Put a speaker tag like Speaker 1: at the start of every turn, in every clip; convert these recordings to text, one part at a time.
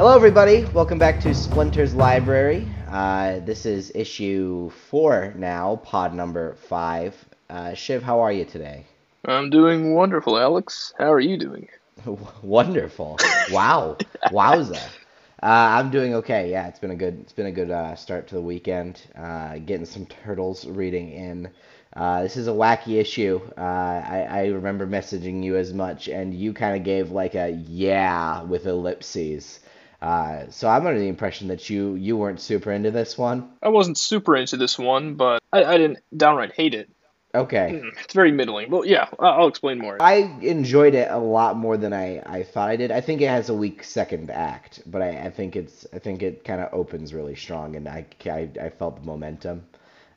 Speaker 1: Hello, everybody. Welcome back to Splinter's Library. Uh, this is issue four now, pod number five. Uh, Shiv, how are you today?
Speaker 2: I'm doing wonderful, Alex. How are you doing?
Speaker 1: Wonderful. Wow. Wowza. Uh, I'm doing okay. Yeah, it's been a good it's been a good uh, start to the weekend. Uh, getting some turtles reading in. Uh, this is a wacky issue. Uh, I, I remember messaging you as much, and you kind of gave like a yeah with ellipses. Uh, so I'm under the impression that you you weren't super into this one.
Speaker 2: I wasn't super into this one, but I, I didn't downright hate it.
Speaker 1: Okay.
Speaker 2: Mm, It's very middling. Well, yeah, I'll explain more.
Speaker 1: I enjoyed it a lot more than I, I thought I did. I think it has a weak second act, but I, I think it's I think it kind of opens really strong, and I, I, I felt the momentum.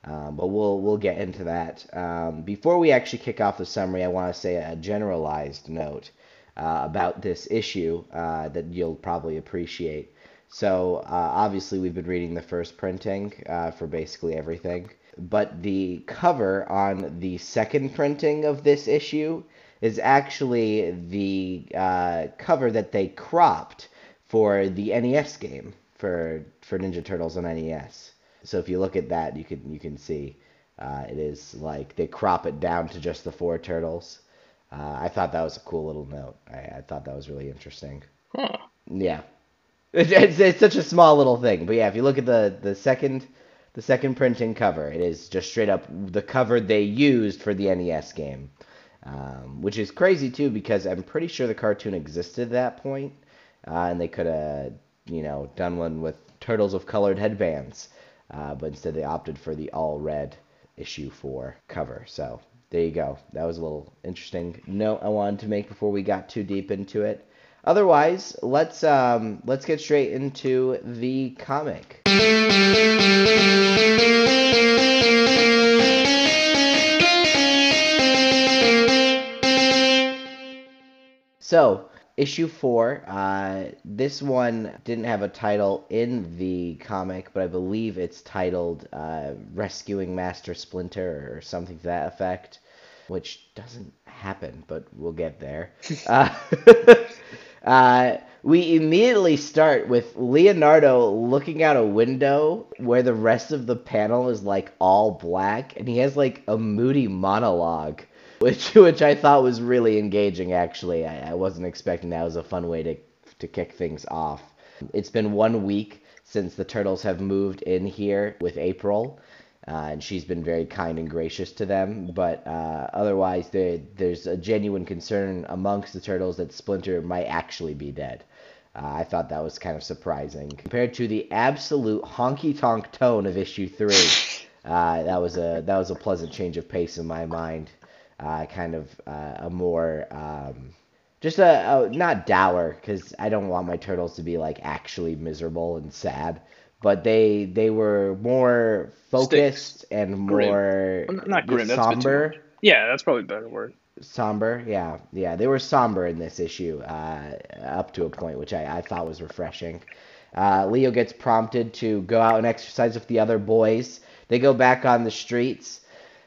Speaker 1: Um, but we'll we'll get into that. Um, before we actually kick off the summary, I want to say a generalized note uh, about this issue uh, that you'll probably appreciate. So uh, obviously we've been reading the first printing uh, for basically everything, but the cover on the second printing of this issue is actually the uh, cover that they cropped for the NES game for for Ninja Turtles on NES. So if you look at that, you can you can see uh, it is like they crop it down to just the four turtles. Uh, I thought that was a cool little note. I, I thought that was really interesting.
Speaker 2: Huh.
Speaker 1: Yeah, it's, it's, it's such a small little thing, but yeah, if you look at the the second the second printing cover, it is just straight up the cover they used for the NES game, um, which is crazy too because I'm pretty sure the cartoon existed at that point, uh, and they could have you know done one with turtles with colored headbands, uh, but instead they opted for the all red issue four cover. So there you go. That was a little interesting note I wanted to make before we got too deep into it. Otherwise, let's um, let's get straight into the comic. So, issue four. Uh, this one didn't have a title in the comic, but I believe it's titled uh, "Rescuing Master Splinter" or something to that effect, which doesn't happen, but we'll get there. uh, uh, we immediately start with Leonardo looking out a window where the rest of the panel is like all black, and he has like a moody monologue which which I thought was really engaging. Actually, I, I wasn't expecting that. It was a fun way to to kick things off. It's been one week since the turtles have moved in here with April, uh, and she's been very kind and gracious to them. But uh, otherwise, there there's a genuine concern amongst the turtles that Splinter might actually be dead. Uh, I thought that was kind of surprising compared to the absolute honky tonk tone of issue three. Uh, that was a that was a pleasant change of pace in my mind uh, kind of uh, a more um, just a, a not dour because I don't want my turtles to be like actually miserable and sad, but they they were more focused
Speaker 2: Sticks.
Speaker 1: and more
Speaker 2: Well, Not grim. That's a bit too
Speaker 1: somber.
Speaker 2: Yeah, that's probably a better word.
Speaker 1: Somber, yeah, yeah, they were somber in this issue, uh, up to a point, which I, I thought was refreshing. Uh, Leo gets prompted to go out and exercise with the other boys. They go back on the streets,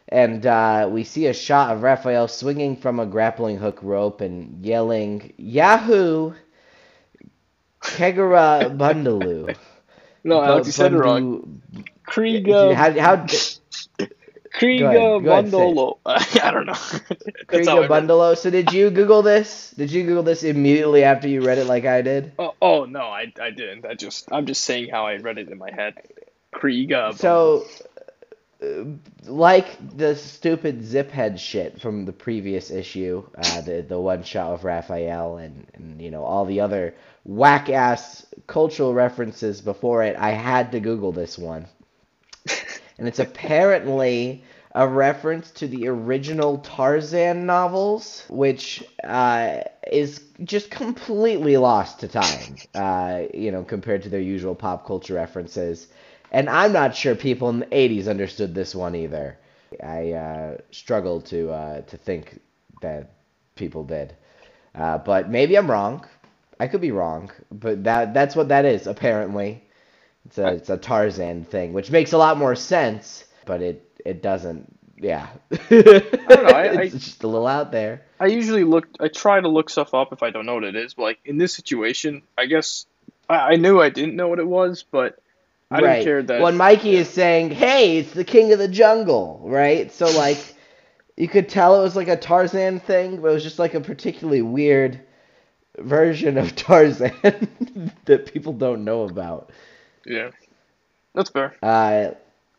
Speaker 1: and uh, we see a shot of Raphael swinging from a grappling hook rope and yelling, "Yahoo! Kegara Bundaloo."
Speaker 2: No, Alex, you said it wrong. Kriega,
Speaker 1: How, how,
Speaker 2: Kriega
Speaker 1: Go ahead, go ahead, say it.
Speaker 2: Bundolo. I don't know. That's how
Speaker 1: Kriega
Speaker 2: I read it.
Speaker 1: Bundalo. So did you Google this? Did you Google this immediately after you read it like I did?
Speaker 2: Oh, oh no, I, I didn't. I just I'm just saying how I read it in my head. Kriega.
Speaker 1: So, like the stupid zip head shit from the previous issue, uh, the the one shot of Raphael and, and you know all the other whack ass cultural references before it, I had to Google this one, and it's apparently a reference to the original Tarzan novels, which uh, is just completely lost to time, uh, you know, compared to their usual pop culture references. And I'm not sure people in the 80s understood this one either. I uh, struggle to uh, to think that people did, uh, but maybe I'm wrong. I could be wrong, but that that's what that is apparently. It's a it's a Tarzan thing, which makes a lot more sense, but it it doesn't. Yeah, I
Speaker 2: don't know, I- I-
Speaker 1: it's just a little out there.
Speaker 2: I usually look. I try to look stuff up if I don't know what it is. But like in this situation, I guess I, I knew I didn't know what it was, but I didn't care that.
Speaker 1: When Mikey is saying, "Hey, it's the king of the jungle," right? So like, you could tell it was like a Tarzan thing, but it was just like a particularly weird version of Tarzan that people don't know about.
Speaker 2: Yeah, that's fair.
Speaker 1: Uh,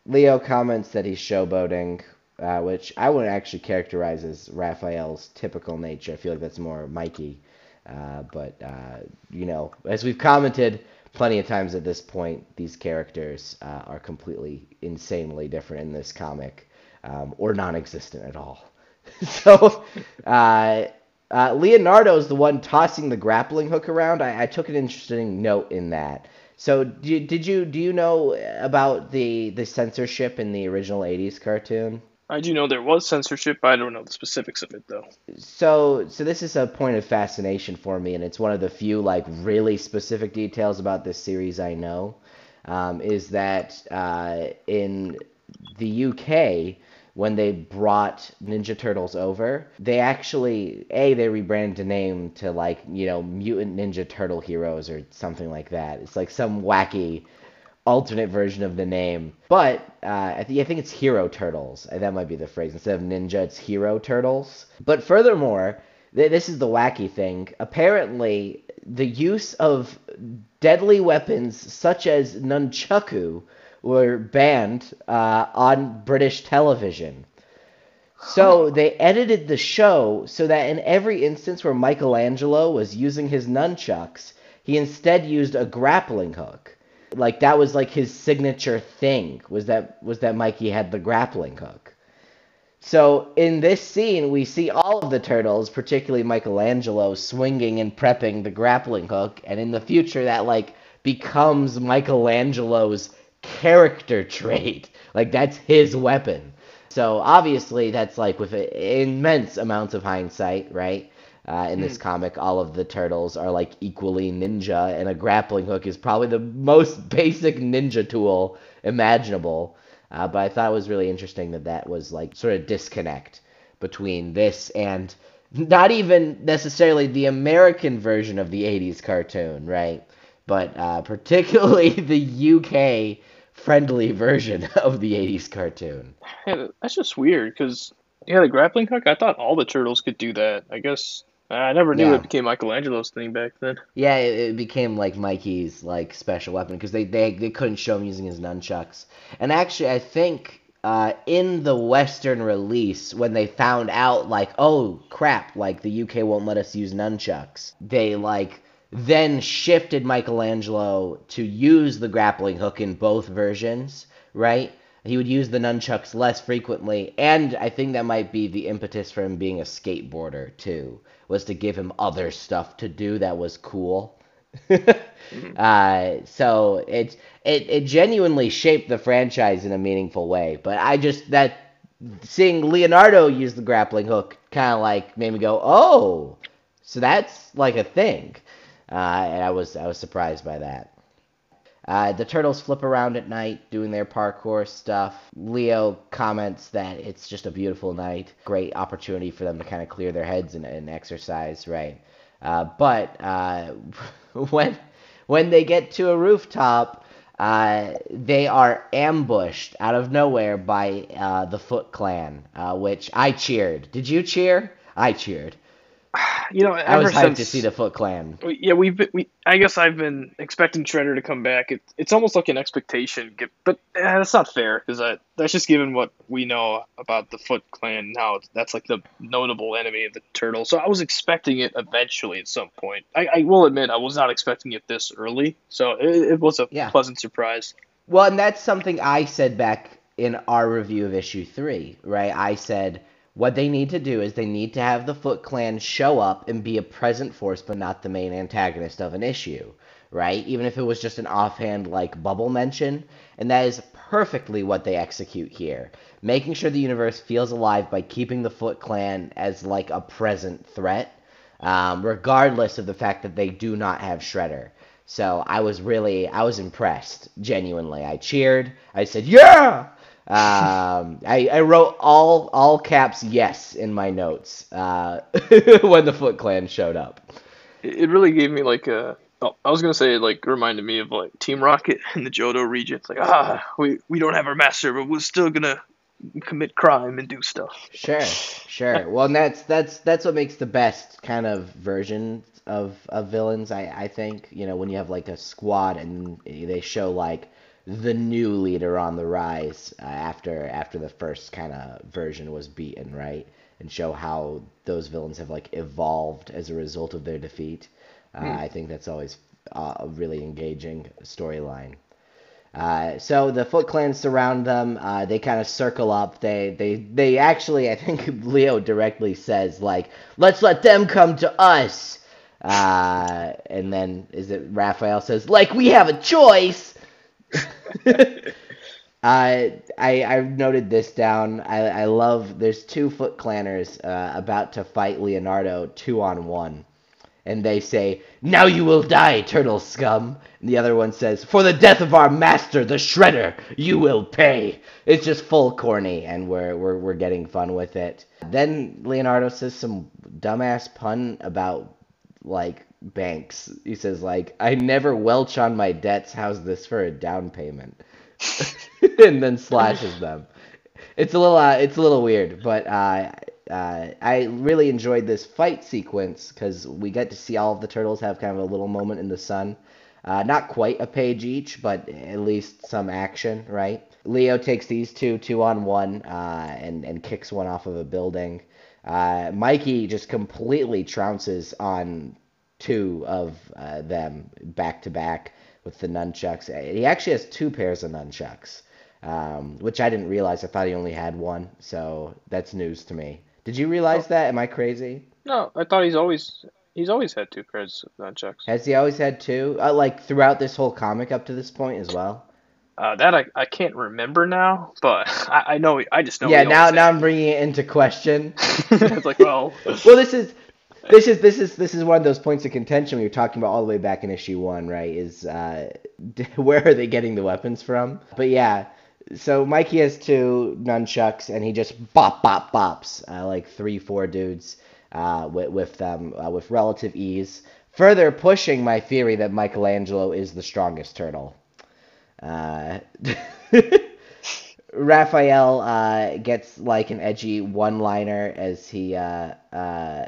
Speaker 1: Leo comments that he's showboating, uh, which I wouldn't actually characterize as Raphael's typical nature. I feel like that's more Mikey. Uh, but uh, you know, as we've commented plenty of times at this point, these characters uh, are completely insanely different in this comic, um, or non-existent at all. so, uh, uh, Leonardo is the one tossing the grappling hook around. I, I took an interesting note in that. So, do, did you do you know about the the censorship in the original '80s cartoon?
Speaker 2: I do know there was censorship, but I don't know the specifics of it though.
Speaker 1: So, so this is a point of fascination for me, and it's one of the few like really specific details about this series I know. Um, is that uh, in the UK when they brought Ninja Turtles over, they actually a they rebranded the name to like you know Mutant Ninja Turtle Heroes or something like that. It's like some wacky alternate version of the name. But uh, I, th- I think it's Hero Turtles. That might be the phrase. Instead of Ninja, it's Hero Turtles. But furthermore, th- this is the wacky thing. Apparently, the use of deadly weapons such as nunchaku were banned uh, on British television. So they edited the show so that in every instance where Michelangelo was using his nunchucks, he instead used a grappling hook like that was like his signature thing was that was that Mikey had the grappling hook. So in this scene, we see all of the turtles, particularly Michelangelo, swinging and prepping the grappling hook, and in the future, that like becomes Michelangelo's character trait. Like that's his weapon. So obviously, that's like with immense amounts of hindsight, right? Uh, in this hmm. comic, all of the turtles are like equally ninja, and a grappling hook is probably the most basic ninja tool imaginable. Uh, but I thought it was really interesting that that was like sort of disconnect between this and not even necessarily the American version of the 80s cartoon, right? But uh, particularly the UK friendly version of the 80s cartoon.
Speaker 2: Yeah, that's just weird because, yeah, the grappling hook, I thought all the turtles could do that. I guess I never knew yeah. it became Michelangelo's thing back then.
Speaker 1: Yeah, it, it became like Mikey's like special weapon because they, they they couldn't show him using his nunchucks. And actually, I think uh, in the Western release, when they found out like, oh crap, like the UK won't let us use nunchucks, they like then shifted Michelangelo to use the grappling hook in both versions, right? He would use the nunchucks less frequently, and I think that might be the impetus for him being a skateboarder too was to give him other stuff to do that was cool. mm-hmm. uh, so it, it it genuinely shaped the franchise in a meaningful way. But I just that seeing Leonardo use the grappling hook kind of like made me go, oh, so that's like a thing, uh, and I was I was surprised by that. Uh, the turtles flip around at night doing their parkour stuff. Leo comments that it's just a beautiful night. Great opportunity for them to kind of clear their heads and, and exercise, right? Uh, but uh, when when they get to a rooftop, uh, they are ambushed out of nowhere by uh, the Foot Clan, uh, which I cheered. Did you cheer? I cheered
Speaker 2: you know,
Speaker 1: I was hyped since, to see the Foot Clan.
Speaker 2: Yeah, we've been, we. I guess I've been expecting Shredder to come back. It, it's almost like an expectation, but eh, that's not fair because that's just given what we know about the Foot Clan now. That's like the notable enemy of the turtle. So I was expecting it eventually at some point. I, I will admit I was not expecting it this early, so it, it was a yeah. pleasant surprise.
Speaker 1: Well, and that's something I said back in our review of issue three, right? I said what they need to do is they need to have the Foot Clan show up and be a present force, but not the main antagonist of an issue, right? Even if it was just an offhand, like, bubble mention. And that is perfectly what they execute here. Making sure the universe feels alive by keeping the Foot Clan as, like, a present threat, um, regardless of the fact that they do not have Shredder. So I was really, I was impressed, genuinely. I cheered. I said, yeah! Um, I, I wrote all all caps yes in my notes uh, when the Foot Clan showed up.
Speaker 2: It really gave me like a Oh, I was gonna say it like reminded me of like Team Rocket in the Johto region. It's like ah, we we don't have our master, but we're still gonna commit crime and do stuff.
Speaker 1: Sure, sure. Well, and that's that's that's what makes the best kind of version of of villains. I I think you know when you have like a squad and they show like the new leader on the rise uh, after after the first kind of version was beaten, right? And show how those villains have like evolved as a result of their defeat. Uh,
Speaker 2: Hmm.
Speaker 1: I think that's always uh, a really engaging storyline. Uh, so the Foot Clan surround them. Uh, they kind of circle up. They they they actually, I think Leo directly says like, "Let's let them come to us." Uh, and then is it Raphael says like, "We have a choice." I I noted this down. I I love. There's two Foot Clanners uh, about to fight Leonardo two on one and they say, Now you will die, turtle scum. And the other one says, For the death of our master, the Shredder, you will pay. It's just full corny, and we're, we're, we're getting fun with it. Then Leonardo says some dumbass pun about, like, banks. He says, like, I never welch on my debts. How's this for a down payment? and then slashes them. It's a little, uh, it's a little weird, but uh, uh, I really enjoyed this fight sequence because we get to see all of the turtles have kind of a little moment in the sun. Uh, not quite a page each, but at least some action, right? Leo takes these two two on one uh, and and kicks one off of a building. Uh, Mikey just completely trounces on two of uh, them back to back with the nunchucks. He actually has two pairs of nunchucks, um, which I didn't realize. I thought he only had one, so that's news to me. Did you realize that? Am I crazy?
Speaker 2: No, I thought he's always he's always had two pairs of nunchucks.
Speaker 1: Has he always had two? Uh, like throughout this whole comic up to this point as well?
Speaker 2: Uh, that I, I can't remember now, but I, I know I just know.
Speaker 1: yeah, now now I'm bringing it into question.
Speaker 2: it's like well,
Speaker 1: well, this is this is this is this is one of those points of contention we were talking about all the way back in issue one, right? Is uh, where are they getting the weapons from? But yeah, so Mikey has two nunchucks and he just bop bop bops uh, like three four dudes uh, with with them uh, with relative ease, further pushing my theory that Michelangelo is the strongest turtle. Uh, Raphael uh, gets like an edgy one-liner as he uh, uh,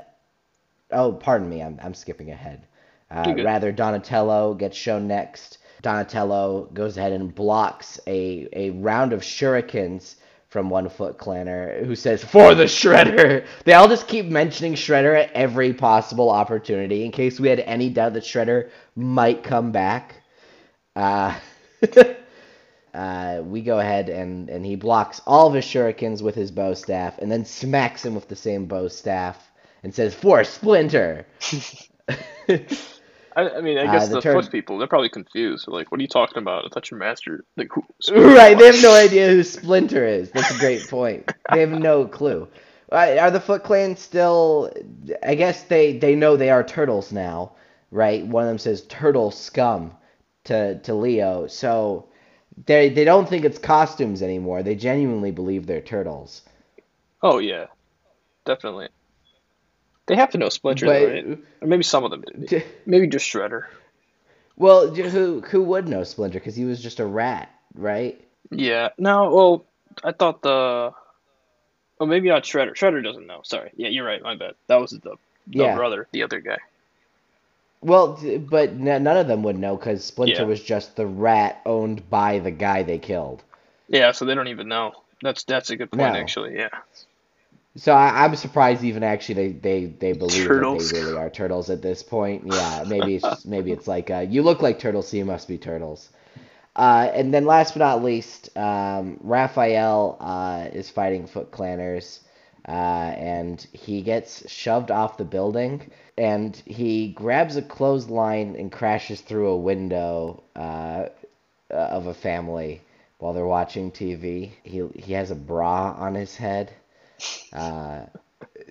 Speaker 1: oh pardon me I'm, I'm skipping ahead. Uh, rather Donatello gets shown next. Donatello goes ahead and blocks a, a round of shurikens from one foot clanner who says for the shredder! They all just keep mentioning shredder at every possible opportunity in case we had any doubt that shredder might come back. Uh, uh, we go ahead and, and he blocks all of his shurikens with his bow staff and then smacks him with the same bow staff and says, For Splinter!
Speaker 2: I, I mean, I
Speaker 1: Uh,
Speaker 2: guess
Speaker 1: the
Speaker 2: the,
Speaker 1: turn-
Speaker 2: foot people they're probably confused. They're like, what are you talking about? I thought your master like who?
Speaker 1: right, they have no idea who Splinter is. That's a great point. They have no clue. Uh, Are the Foot Clan still. I guess they, they know they are turtles now, right? One of them says turtle scum to, to Leo. So they, they don't think it's costumes anymore. They genuinely believe they're turtles.
Speaker 2: Oh yeah, definitely. They have to know Splinter,
Speaker 1: But-
Speaker 2: though, right? Or maybe some of them did. Maybe just Shredder.
Speaker 1: Well, who who would know Splinter? Because he was just a rat, right?
Speaker 2: Yeah. No. Well, I thought the. Oh, maybe not Shredder. Shredder doesn't know. Sorry. Yeah, you're right. My bad. That was the, the
Speaker 1: Yeah.
Speaker 2: brother, the other guy.
Speaker 1: Well, but n- none of them would know because Splinter
Speaker 2: Yeah.
Speaker 1: was just the rat owned by the guy they killed.
Speaker 2: Yeah. So they don't even know. That's that's a good point,
Speaker 1: No.
Speaker 2: actually. Yeah.
Speaker 1: So I, I'm surprised even actually they, they, they believe
Speaker 2: Turtles.
Speaker 1: that they really are turtles at this point. Yeah, maybe it's just, maybe it's like uh, you look like turtles, so you must be turtles. Uh, and then last but not least, um, Raphael uh, is fighting Foot Clanners, uh, and he gets shoved off the building, and he grabs a clothesline and crashes through a window uh, of a family while they're watching TV. He he has a bra on his head. Uh,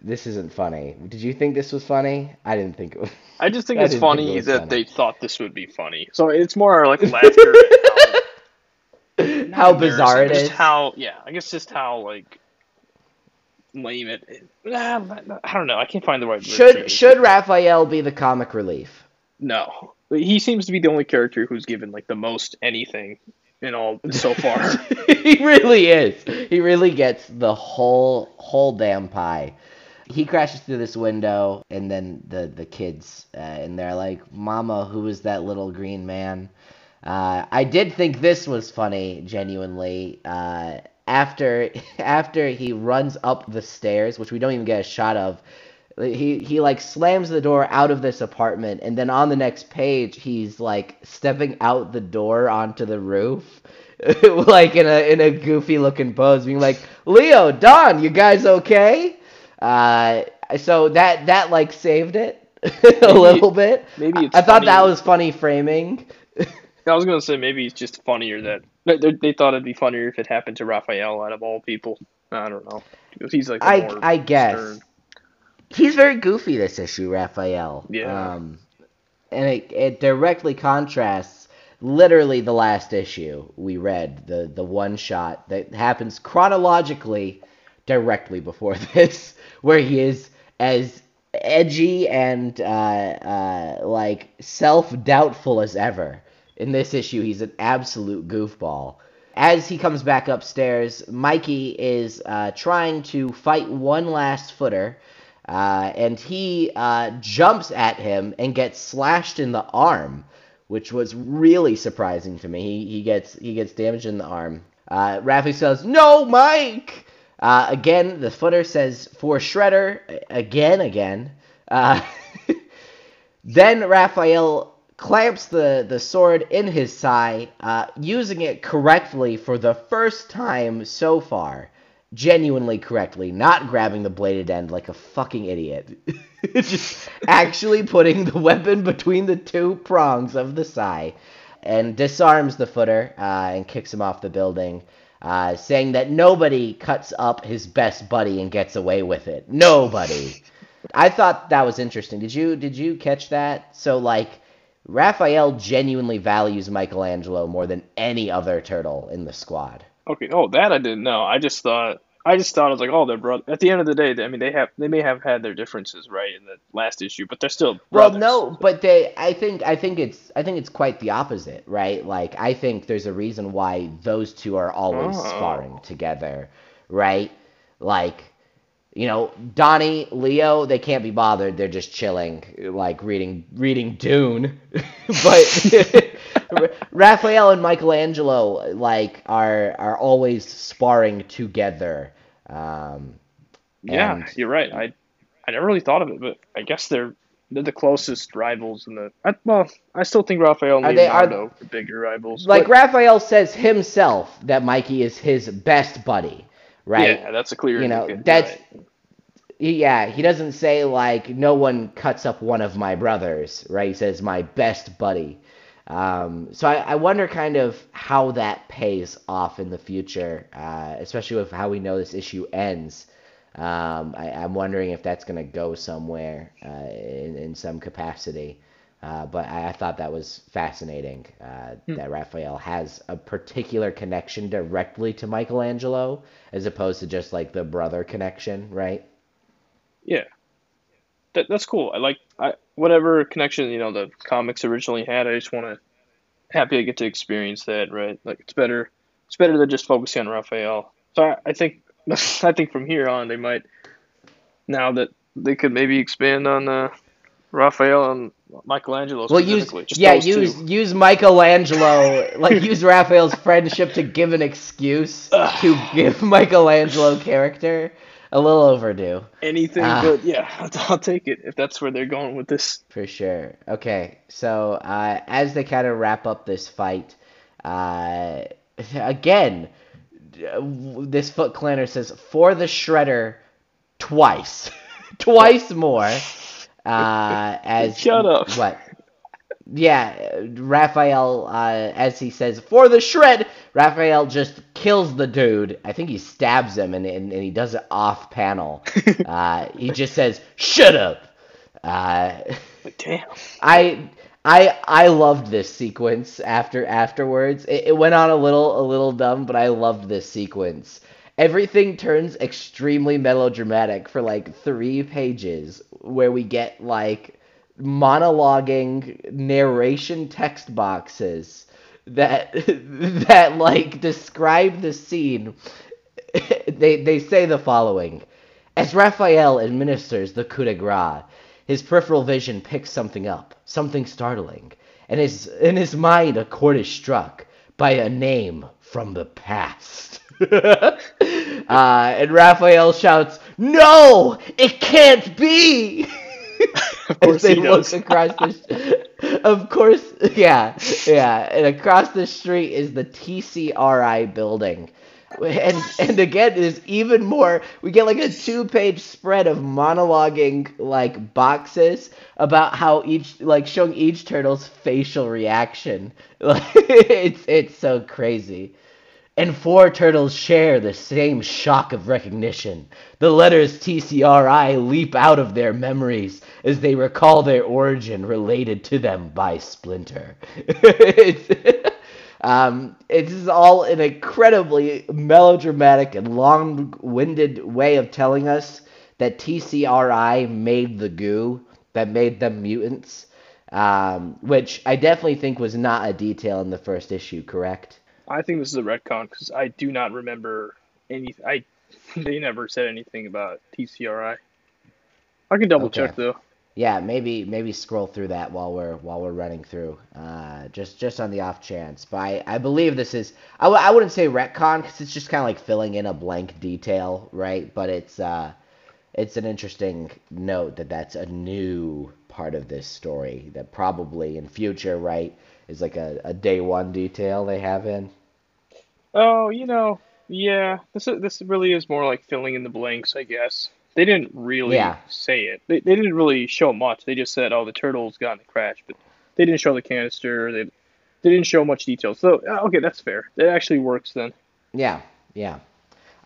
Speaker 1: this isn't funny. Did you think this was funny? I didn't think it was.
Speaker 2: I just think
Speaker 1: I
Speaker 2: it's
Speaker 1: didn't think
Speaker 2: funny
Speaker 1: it
Speaker 2: that
Speaker 1: funny.
Speaker 2: they thought this would be funny. So it's more like laughter. at
Speaker 1: How bizarre it is.
Speaker 2: Just how, yeah, I guess just how like lame it. it nah, I don't know. I can't find the right word.
Speaker 1: Should
Speaker 2: to
Speaker 1: should Raphael be the comic relief?
Speaker 2: no, he seems to be the only character who's given like the most anything in all so far.
Speaker 1: he really is. He really gets the whole whole damn pie. He crashes through this window, and then the the kids, uh, and they're like, "Mama, who is that little green man?" Uh, I did think this was funny, genuinely. Uh, after after he runs up the stairs, which we don't even get a shot of, he he like slams the door out of this apartment, and then on the next page, he's like stepping out the door onto the roof. like in a in a goofy looking pose, being like, "Leo, Don, you guys okay?" Uh, so that that like saved it a little bit.
Speaker 2: maybe it's
Speaker 1: I thought that was funny framing.
Speaker 2: I was gonna say maybe it's just funnier that they, they, thought it'd be funnier if it happened to Raphael out of all people. I don't know. He's like
Speaker 1: I I guess
Speaker 2: stern.
Speaker 1: He's very goofy this issue, Raphael.
Speaker 2: Yeah.
Speaker 1: Um, and it it directly contrasts literally the last issue we read, the the one shot that happens chronologically directly before this, where he is as edgy and uh, uh, like self doubtful as ever. In this issue, he's an absolute goofball. As he comes back upstairs, Mikey is uh, trying to fight one last footer, uh, and he uh, jumps at him and gets slashed in the arm, which was really surprising to me. He, he gets he gets damaged in the arm. Uh, says, "No, Mike." Uh, again, the footer says for Shredder. Again, again. Uh, then Raphael clamps the, the sword in his side, uh, using it correctly for the first time so far. Genuinely correctly, not grabbing the bladed end like a fucking idiot. Just actually putting the weapon between the two prongs of the sai and disarms the footer uh, and kicks him off the building, uh, saying that nobody cuts up his best buddy and gets away with it. Nobody. I thought that was interesting. Did you did you catch that? So like Raphael genuinely values Michelangelo more than any other turtle in the squad.
Speaker 2: Okay. Oh, that I didn't know. I just thought. I just thought I was like, oh, they're brother. At the end of the day, I mean, they have they may have had their differences, right, in the last issue, but they're still brothers.
Speaker 1: Well, no, but they I think I think it's I think it's quite the opposite, right? Like I think there's a reason why those two are always
Speaker 2: Oh.
Speaker 1: sparring together, right? Like you know, Donnie, Leo, they can't be bothered. They're just chilling, like reading reading Dune. but Raphael and Michelangelo like are are always sparring together. Um,
Speaker 2: Yeah,
Speaker 1: and-
Speaker 2: you're right. I I never really thought of it, but I guess they're they're the closest rivals in the. I, well, I still think Raphael and
Speaker 1: Are they- are-
Speaker 2: are bigger rivals.
Speaker 1: like
Speaker 2: but-
Speaker 1: Raphael says himself that Mikey is his best buddy, right?
Speaker 2: Yeah, that's a clear.
Speaker 1: you know, that's
Speaker 2: right.
Speaker 1: Yeah, he doesn't say like no one cuts up one of my brothers, right? He says my best buddy. Um, so I, I wonder kind of how that pays off in the future, uh, especially with how we know this issue ends. Um, I, I'm wondering if that's going to go somewhere uh, in, in some capacity. Uh, but I, I thought that was fascinating uh, that Raphael has a particular connection directly to Michelangelo as opposed to just like the brother connection, right?
Speaker 2: Yeah, that, that's cool. I like I whatever connection you know the comics originally had. I just want to happy I get to experience that. Right, like it's better. It's better than just focusing on Raphael. So I, I think I think from here on they might now that they could maybe expand on uh, Raphael and Michelangelo
Speaker 1: Well, use
Speaker 2: just
Speaker 1: yeah,
Speaker 2: those two.
Speaker 1: use use Michelangelo like use Raphael's friendship to give an excuse to give Michelangelo character. A little overdue
Speaker 2: anything,
Speaker 1: Ah.
Speaker 2: but yeah, I'll, I'll take it if that's where they're going with this.
Speaker 1: for sure. Okay, so uh, as they kind of wrap up this fight, uh, again, uh, this Foot Clanner says for the Shredder twice, twice more. Uh, as
Speaker 2: Shut up.
Speaker 1: What? Yeah, Raphael, uh, as he says, for the shred, Raphael just kills the dude. I think he stabs him, and, and, and he does it off panel. uh, he just says, "Shut up." Uh,
Speaker 2: damn.
Speaker 1: I I I loved this sequence after afterwards. It, it went on a little a little dumb, but I loved this sequence. Everything turns extremely melodramatic for like three pages, where we get like monologuing narration text boxes that that like describe the scene. they they say the following: As Raphael administers the coup de grace, his peripheral vision picks something up, something startling, and his in his mind a chord is struck by a name from the past. uh, and Raphael shouts, "No, it can't be!"
Speaker 2: Of course
Speaker 1: they
Speaker 2: he
Speaker 1: look
Speaker 2: does.
Speaker 1: across the, of course, yeah, yeah, and across the street is the TCRI building, and and again there's even more. We get like a two-page spread of monologuing like boxes about how each like showing each turtle's facial reaction. Like it's it's so crazy. And four turtles share the same shock of recognition. The letters TCRI leap out of their memories as they recall their origin related to them by Splinter. it's, um, it's all an incredibly melodramatic and long winded way of telling us that TCRI made the goo that made them mutants, um, which I definitely think was not a detail in the first issue, correct?
Speaker 2: I think this is a retcon because I do not remember any. I they never said anything about TCRI. I can double
Speaker 1: Okay.
Speaker 2: check though.
Speaker 1: Yeah, maybe maybe scroll through that while we're while we're running through, uh, just just on the off chance. But I, I believe this is I w- I wouldn't say retcon because it's just kind of like filling in a blank detail, right? But it's uh, it's an interesting note that that's a new part of this story that probably in future, right, is like a, a day one detail they have in.
Speaker 2: Oh, you know, yeah. This is, this really is more like filling in the blanks, I guess. They didn't really
Speaker 1: Yeah.
Speaker 2: say it. They, they didn't really show much. They just said, "Oh, the turtles got in the crash," but they didn't show the canister. They they didn't show much detail. So uh, okay, that's fair. It actually works then.
Speaker 1: Yeah, yeah.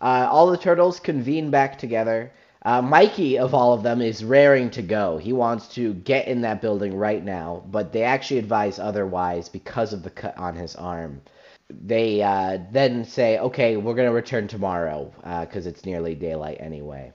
Speaker 1: Uh, all the turtles convene back together. Uh, Mikey, of all of them, is raring to go. He wants to get in that building right now, but they actually advise otherwise because of the cut on his arm. They uh, then say, okay, we're going to return tomorrow because it's nearly daylight anyway.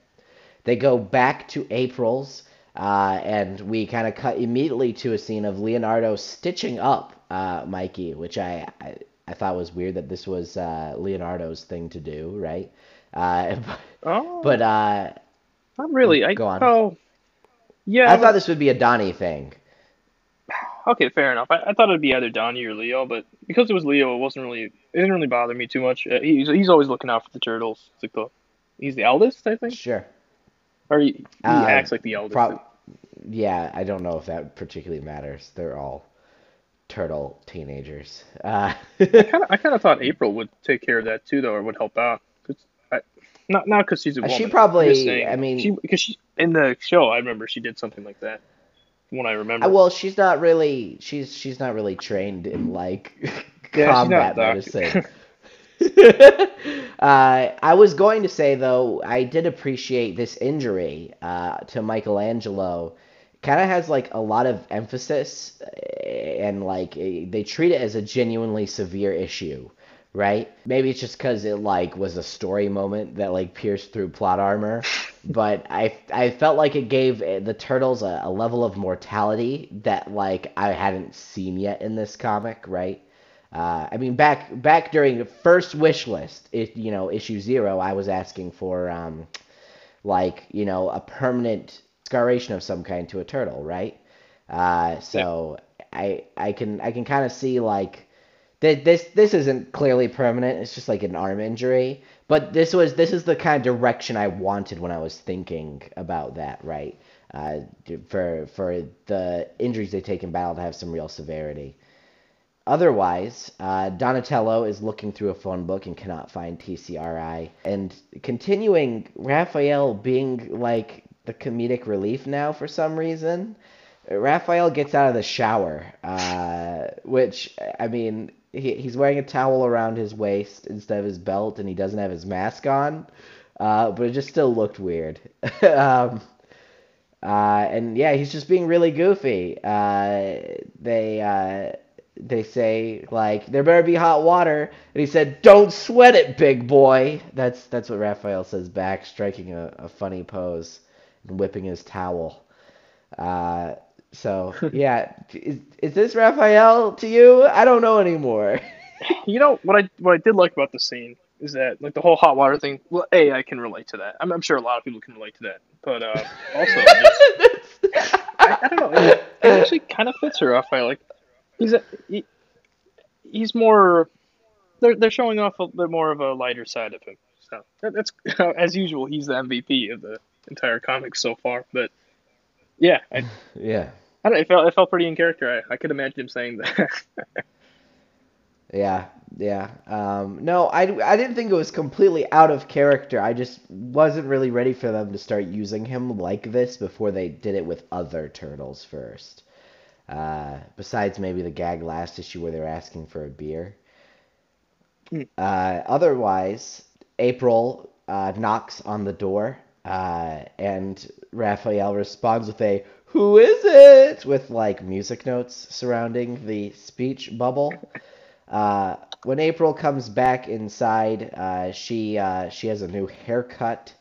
Speaker 1: They go back to April's, uh, and we kind of cut immediately to a scene of Leonardo stitching up uh, Mikey, which I, I I thought was weird that this was uh, Leonardo's thing to do, right? Uh,
Speaker 2: Oh,
Speaker 1: but uh,
Speaker 2: not really. I
Speaker 1: go on.
Speaker 2: oh yeah.
Speaker 1: I thought this would be a Donnie thing.
Speaker 2: Okay, fair enough. I, I thought it'd be either Donnie or Leo, but because it was Leo, it wasn't really. It didn't really bother me too much. Uh, he's he's always looking out for the turtles. It's like the he's the eldest, I think,
Speaker 1: Sure.
Speaker 2: or he, he
Speaker 1: Uh,
Speaker 2: acts like the eldest.
Speaker 1: Prob- yeah, I don't know if that particularly matters. They're all turtle teenagers. Uh,
Speaker 2: I kind of I thought April would take care of that too, though, or would help out. 'Cause I, not not because she's a
Speaker 1: Uh, she probably-
Speaker 2: saying,
Speaker 1: I mean-
Speaker 2: she because she in the show, I remember she did something like that. What I remember.
Speaker 1: Uh, well, she's not really she's she's not really trained in like
Speaker 2: Yeah, she's not a
Speaker 1: combat medicine. uh, I was going to say though, I did appreciate this injury uh, to Michelangelo. Kind of has like a lot of emphasis, eh, and like eh, they treat it as a genuinely severe issue, right? Maybe it's just because it like was a story moment that like pierced through plot armor, but I I felt like it gave eh, the turtles a, a level of mortality that like I hadn't seen yet in this comic, right? Uh, I mean, back back during the first wish list, it, you know, issue zero, I was asking for um, like you know a permanent scarration of some kind to a turtle, right? Uh, so I I can I can kind of see like this this isn't clearly permanent. It's just like an arm injury, but this was this is the kind of direction I wanted when I was thinking about that, right? Uh, for for the injuries they take in battle to have some real severity. Otherwise, uh, Donatello is looking through a phone book and cannot find TCRI. And continuing, Raphael being like the comedic relief now for some reason. Raphael gets out of the shower, uh, which, I mean, he, he's wearing a towel around his waist instead of his belt, and he doesn't have his mask on. Uh, but it just still looked weird. um, uh, and yeah, he's just being really goofy. Uh, they uh, they say like there better be hot water, and he said, "Don't sweat it, big boy." That's that's what Raphael says back, striking a, a funny pose and whipping his towel. So yeah, is, is this Raphael to you? I don't know anymore.
Speaker 2: You know what I what I did like about the scene is that like the whole hot water thing. Well, a I can relate to that. I'm, I'm sure a lot of people can relate to that. But uh, also, just, I, I don't know. It, it actually kind of fits her. off. Raphael. Like he's a, he, he's more. They're they're showing off a bit more of a lighter side of him. So that, that's as usual. He's the MVP of the entire comic so far. But yeah, I,
Speaker 1: yeah.
Speaker 2: I don't know, it felt it felt pretty in character. I, I could imagine him saying that.
Speaker 1: Yeah, yeah. Um, no, I, I didn't think it was completely out of character. I just wasn't really ready for them to start using him like this before they did it with other turtles first. Uh, besides maybe the gag last issue where they're asking for a beer.
Speaker 2: Hmm.
Speaker 1: Uh, otherwise, April uh, knocks on the door, uh, and Raphael responds with a "Who is it?" with like music notes surrounding the speech bubble. Uh, when April comes back inside, uh, she uh, she has a new haircut,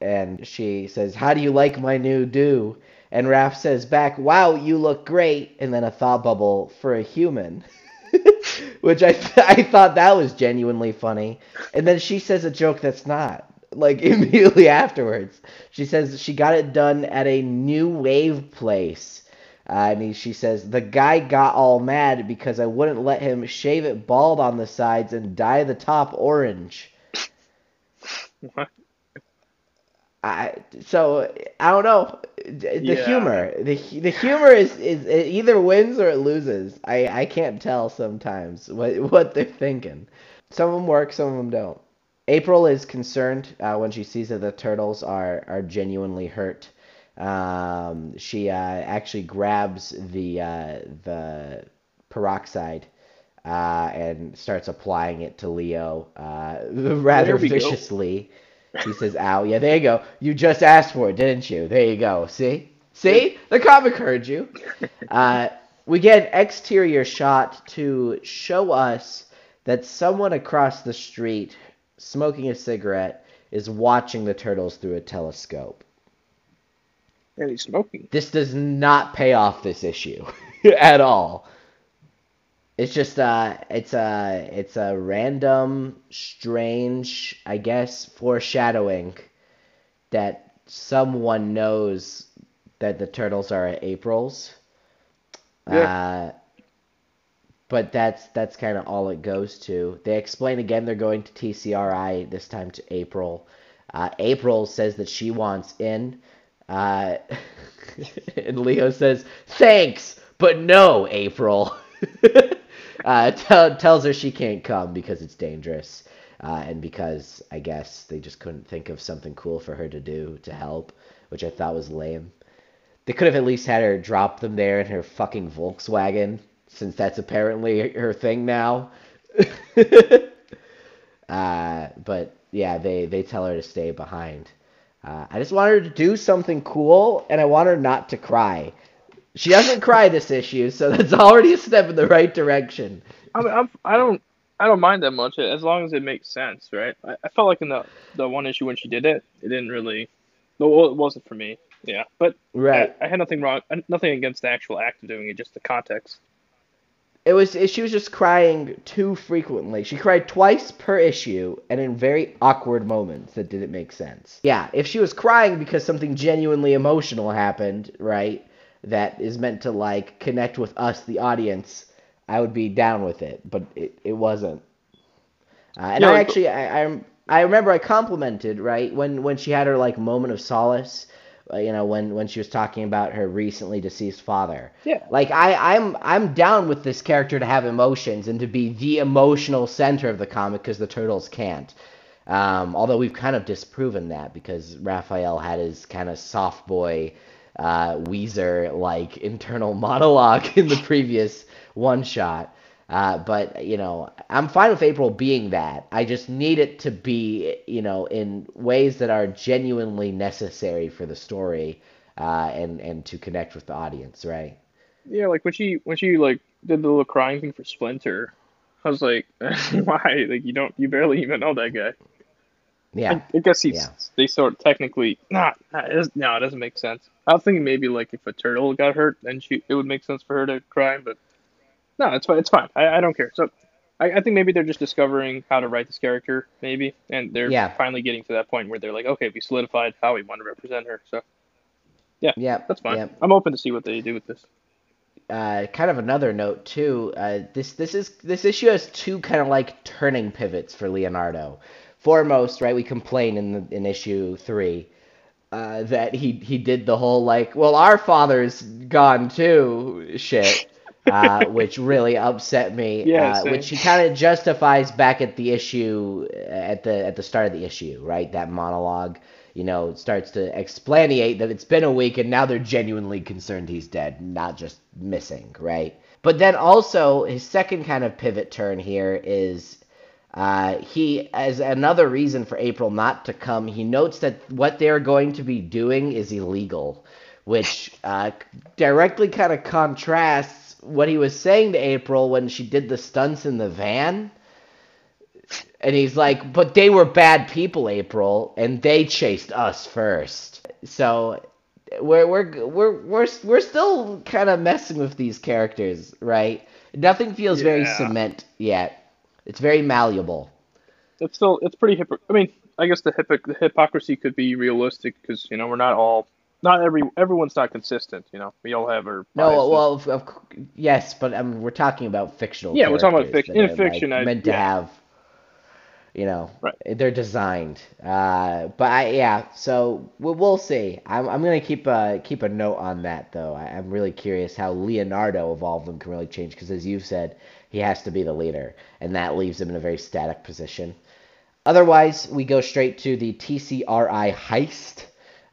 Speaker 1: and she says, "How do you like my new do?" And Raph says back, "Wow, you look great," and then a thought bubble for a human, which I th- I thought that was genuinely funny. And then she says a joke that's not. Like immediately afterwards, she says she got it done at a new wave place. Uh, and he, she says, The guy got all mad because I wouldn't let him shave it bald on the sides and dye the top orange.
Speaker 2: What?
Speaker 1: I, so, I don't know. The
Speaker 2: Yeah.
Speaker 1: humor. The, the humor is, is it either wins or it loses. I, I can't tell sometimes what, what they're thinking. Some of them work, some of them don't. April is concerned uh, when she sees that the turtles are, are genuinely hurt. Um, she uh, actually grabs the uh, the peroxide uh, and starts applying it to Leo uh, rather
Speaker 2: we go.
Speaker 1: viciously. He says, "Ow, yeah, there you go. You just asked for it, didn't you? There you go. See, see, the comic heard you." Uh, we get an exterior shot to show us that someone across the street smoking a cigarette is watching the turtles through a telescope.
Speaker 2: And he's smoking.
Speaker 1: This does not pay off this issue at all. It's just uh it's a it's a random strange I guess foreshadowing that someone knows that the turtles are at April's. Uh but that's that's kind of all it goes to. They explain again they're going to TCRI this time to April. Uh, April says that she wants in. Uh, and Leo says, "Thanks, but no, April." uh, tell, tells her she can't come because it's dangerous, uh, and because I guess they just couldn't think of something cool for her to do to help, which I thought was lame. They could have at least had her drop them there in her fucking Volkswagen, since that's apparently her thing now. uh, but yeah, they they tell her to stay behind. Uh, I just want her to do something cool, and I want her not to cry. She doesn't cry this issue, so that's already a step in the right direction.
Speaker 2: I mean, I'm, I don't I don't mind that much as long as it makes sense, right? I, I felt like in the the one issue when she did it, it didn't really. No, it wasn't for me. Yeah, but
Speaker 1: Right.
Speaker 2: I, I had nothing wrong, nothing against the actual act of doing it, just the context.
Speaker 1: It was she was just crying too frequently. She cried twice per issue and in very awkward moments that didn't make sense. Yeah, if she was crying because something genuinely emotional happened, right? That is meant to like connect with us the audience, I would be down with it, but it, it wasn't. Uh, and
Speaker 2: Yeah,
Speaker 1: I actually I, I I remember I complimented, right? When when she had her like moment of solace, you know, when when she was talking about her recently deceased father.
Speaker 2: Yeah.
Speaker 1: Like I, I'm I'm down with this character to have emotions and to be the emotional center of the comic because the turtles can't. Um, although we've kind of disproven that because Raphael had his kind of soft boy uh, Weezer like internal monologue in the previous one shot. Uh, but you know, I'm fine with April being that. I just need it to be, you know, in ways that are genuinely necessary for the story, uh, and and to connect with the audience, right?
Speaker 2: Yeah, like when she when she like did the little crying thing for Splinter, I was like, why? Like you don't you barely even know that guy.
Speaker 1: Yeah.
Speaker 2: I, I guess he's
Speaker 1: Yeah.
Speaker 2: they sort of technically not. Nah, it no, it doesn't make sense. I was thinking maybe like if a turtle got hurt, then she it would make sense for her to cry, but no, it's fine. It's fine. I, I don't care. So I, I think maybe they're just discovering how to write this character, maybe, and they're
Speaker 1: Yeah.
Speaker 2: finally getting to that point where they're like, okay, we solidified how we want to represent her. So
Speaker 1: Yeah.
Speaker 2: Yeah, that's fine.
Speaker 1: Yeah.
Speaker 2: I'm open to see what they do with this.
Speaker 1: uh, kind of another note too. Uh, this this is this issue has two kind of like turning pivots for Leonardo. Foremost, right? We complain in the, in issue three uh, that he he did the whole like, well, our father's gone too shit, uh, which really upset me.
Speaker 2: Yeah,
Speaker 1: uh, which he kind of justifies back at the issue at the at the start of the issue, right? That monologue you know, starts to explaniate that it's been a week and now they're genuinely concerned he's dead, not just missing, right? But then also his second kind of pivot turn here is uh, he, as another reason for April not to come, he notes that what they're going to be doing is illegal, which uh, directly kind of contrasts what he was saying to April when she did the stunts in the van. And he's like, but they were bad people, April, and they chased us first. So we're we're we're we're we're still kind of messing with these characters, right? Nothing feels very cement yet. It's very malleable.
Speaker 2: It's still it's pretty hypocr I mean, I guess the, hypoc- the hypocrisy could be realistic because you know we're not all not every everyone's not consistent. You know, we all have our
Speaker 1: No,
Speaker 2: biases.
Speaker 1: well, of, of, yes, but um, we're talking about fictional.
Speaker 2: Yeah, we're talking about
Speaker 1: characters
Speaker 2: fic- in
Speaker 1: are, like,
Speaker 2: fiction, I-
Speaker 1: meant to
Speaker 2: yeah.
Speaker 1: have. You know,
Speaker 2: Right.
Speaker 1: they're designed. Uh, but I, yeah, so we'll, we'll see. I'm, I'm gonna keep a keep a note on that though. I, I'm really curious how Leonardo evolved them can really change because, as you've said, he has to be the leader, and that leaves him in a very static position. Otherwise, we go straight to the TCRI heist.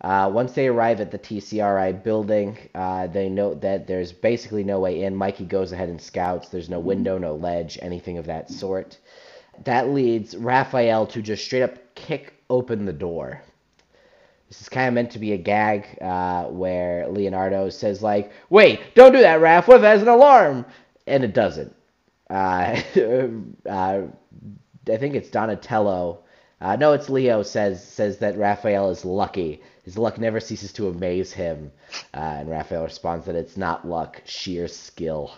Speaker 1: Uh, once they arrive at the TCRI building, uh, they note that there's basically no way in. Mikey goes ahead and scouts. There's no window, no ledge, anything of that sort. That leads Raphael to just straight up kick open the door. This is kind of meant to be a gag uh, where Leonardo says, like, wait, don't do that, Raph. What if it has an alarm? And it doesn't. Uh, uh, I think it's Donatello. Uh, no, it's Leo says says that Raphael is lucky. His luck never ceases to amaze him. Uh, and Raphael responds that it's not luck, sheer skill.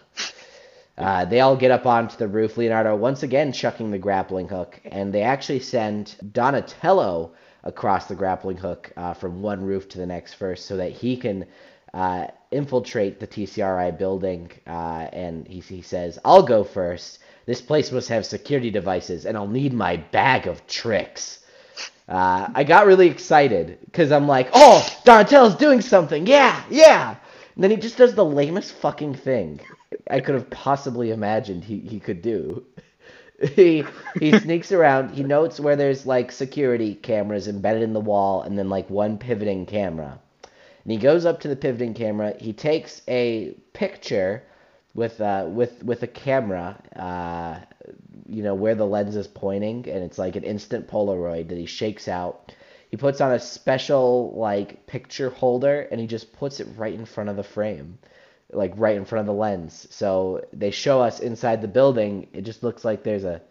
Speaker 1: Uh, they all get up onto the roof. Leonardo once again chucking the grappling hook, and they actually send Donatello across the grappling hook uh, from one roof to the next first, so that he can uh, infiltrate the TCRI building. Uh, and he, he says, "I'll go first. This place must have security devices, and I'll need my bag of tricks." Uh, I got really excited because I'm like, "Oh, Donatello's doing something! Yeah, yeah!" And then he just does the lamest fucking thing I could have possibly imagined he, he could do. he he sneaks around. He notes where there's like security cameras embedded in the wall, and then like one pivoting camera. And he goes up to the pivoting camera. He takes a picture with uh with with a camera, uh, you know where the lens is pointing, and it's like an instant Polaroid that he shakes out. He puts on a special like picture holder, and he just puts it right in front of the frame like right in front of the lens. So they show us inside the building. It just looks like there's a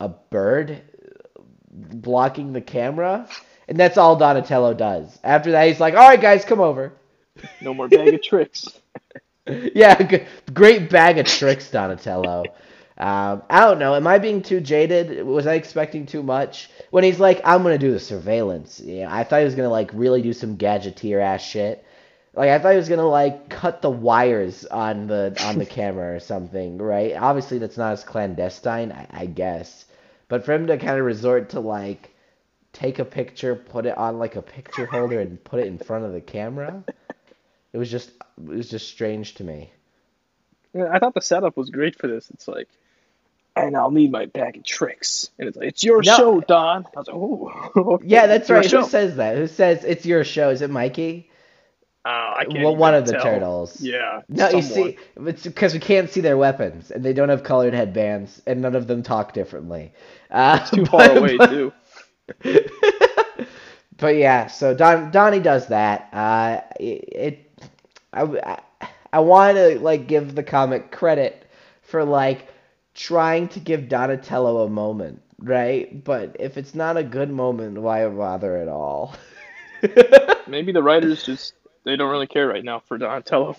Speaker 1: a bird blocking the camera, and that's all Donatello does. After that, he's like, "All right, guys, come over."
Speaker 2: no more bag of tricks.
Speaker 1: yeah, great bag of tricks, Donatello. Um, I don't know. Am I being too jaded? Was I expecting too much? When he's like, "I'm gonna do the surveillance," yeah, I thought he was gonna like really do some gadgeteer ass shit. Like I thought he was gonna like cut the wires on the on the camera or something, right? Obviously, that's not as clandestine, I, I guess. But for him to kind of resort to like take a picture, put it on like a picture holder, and put it in front of the camera, it was just it was just strange to me.
Speaker 2: Yeah, I thought the setup was great for this. It's like, and I'll need my bag of tricks. And it's like, it's your
Speaker 1: No.
Speaker 2: show, Don. I was like, oh,
Speaker 1: Yeah, that's right.
Speaker 2: show.
Speaker 1: Who says that? Who says it's your show? Is it Mikey?
Speaker 2: Uh, I can't
Speaker 1: Well, one of the
Speaker 2: tell.
Speaker 1: turtles.
Speaker 2: Yeah.
Speaker 1: No, you see, it's because we can't see their weapons, and they don't have colored headbands, and none of them talk differently. Uh,
Speaker 2: It's too far away,
Speaker 1: but-
Speaker 2: too.
Speaker 1: but yeah, so Don Donnie does that. Uh, it, it I, I, I want to like give the comic credit for like trying to give Donatello a moment. right? But if it's not a good moment, why bother at all?
Speaker 2: Maybe the writers just they don't really care right now for Donatello.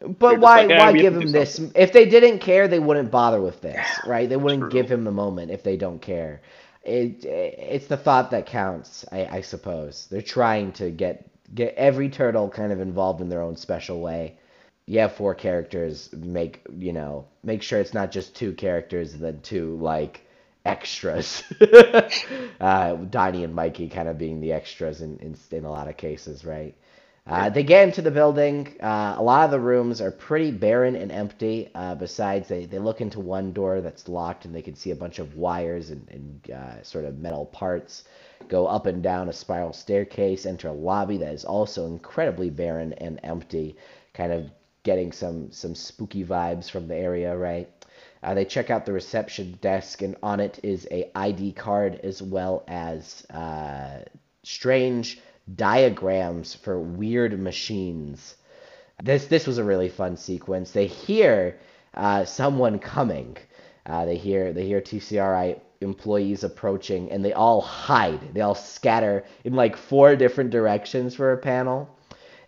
Speaker 1: But why like, why give him this? If they didn't care, they wouldn't bother with this, right? They wouldn't True. give him the moment if they don't care. It, it's the thought that counts, I, I suppose. They're trying to get get every turtle kind of involved in their own special way. Have four characters, make you know, make sure it's not just two characters and then two like extras. uh, Donnie and Mikey kind of being the extras in, in, in a lot of cases, right? Uh, they get into the building. Uh, a lot of the rooms are pretty barren and empty. Uh, besides, they, they look into one door that's locked and they can see a bunch of wires and, and uh, sort of metal parts go up and down a spiral staircase, enter a lobby that is also incredibly barren and empty, kind of getting some, some spooky vibes from the area, right? Uh, they check out the reception desk, and on it is a ID card as well as uh, strange diagrams for weird machines. This this was a really fun sequence. They hear uh, someone coming. Uh, they hear they hear TCRI employees approaching, and they all hide. They all scatter in like four different directions for a panel,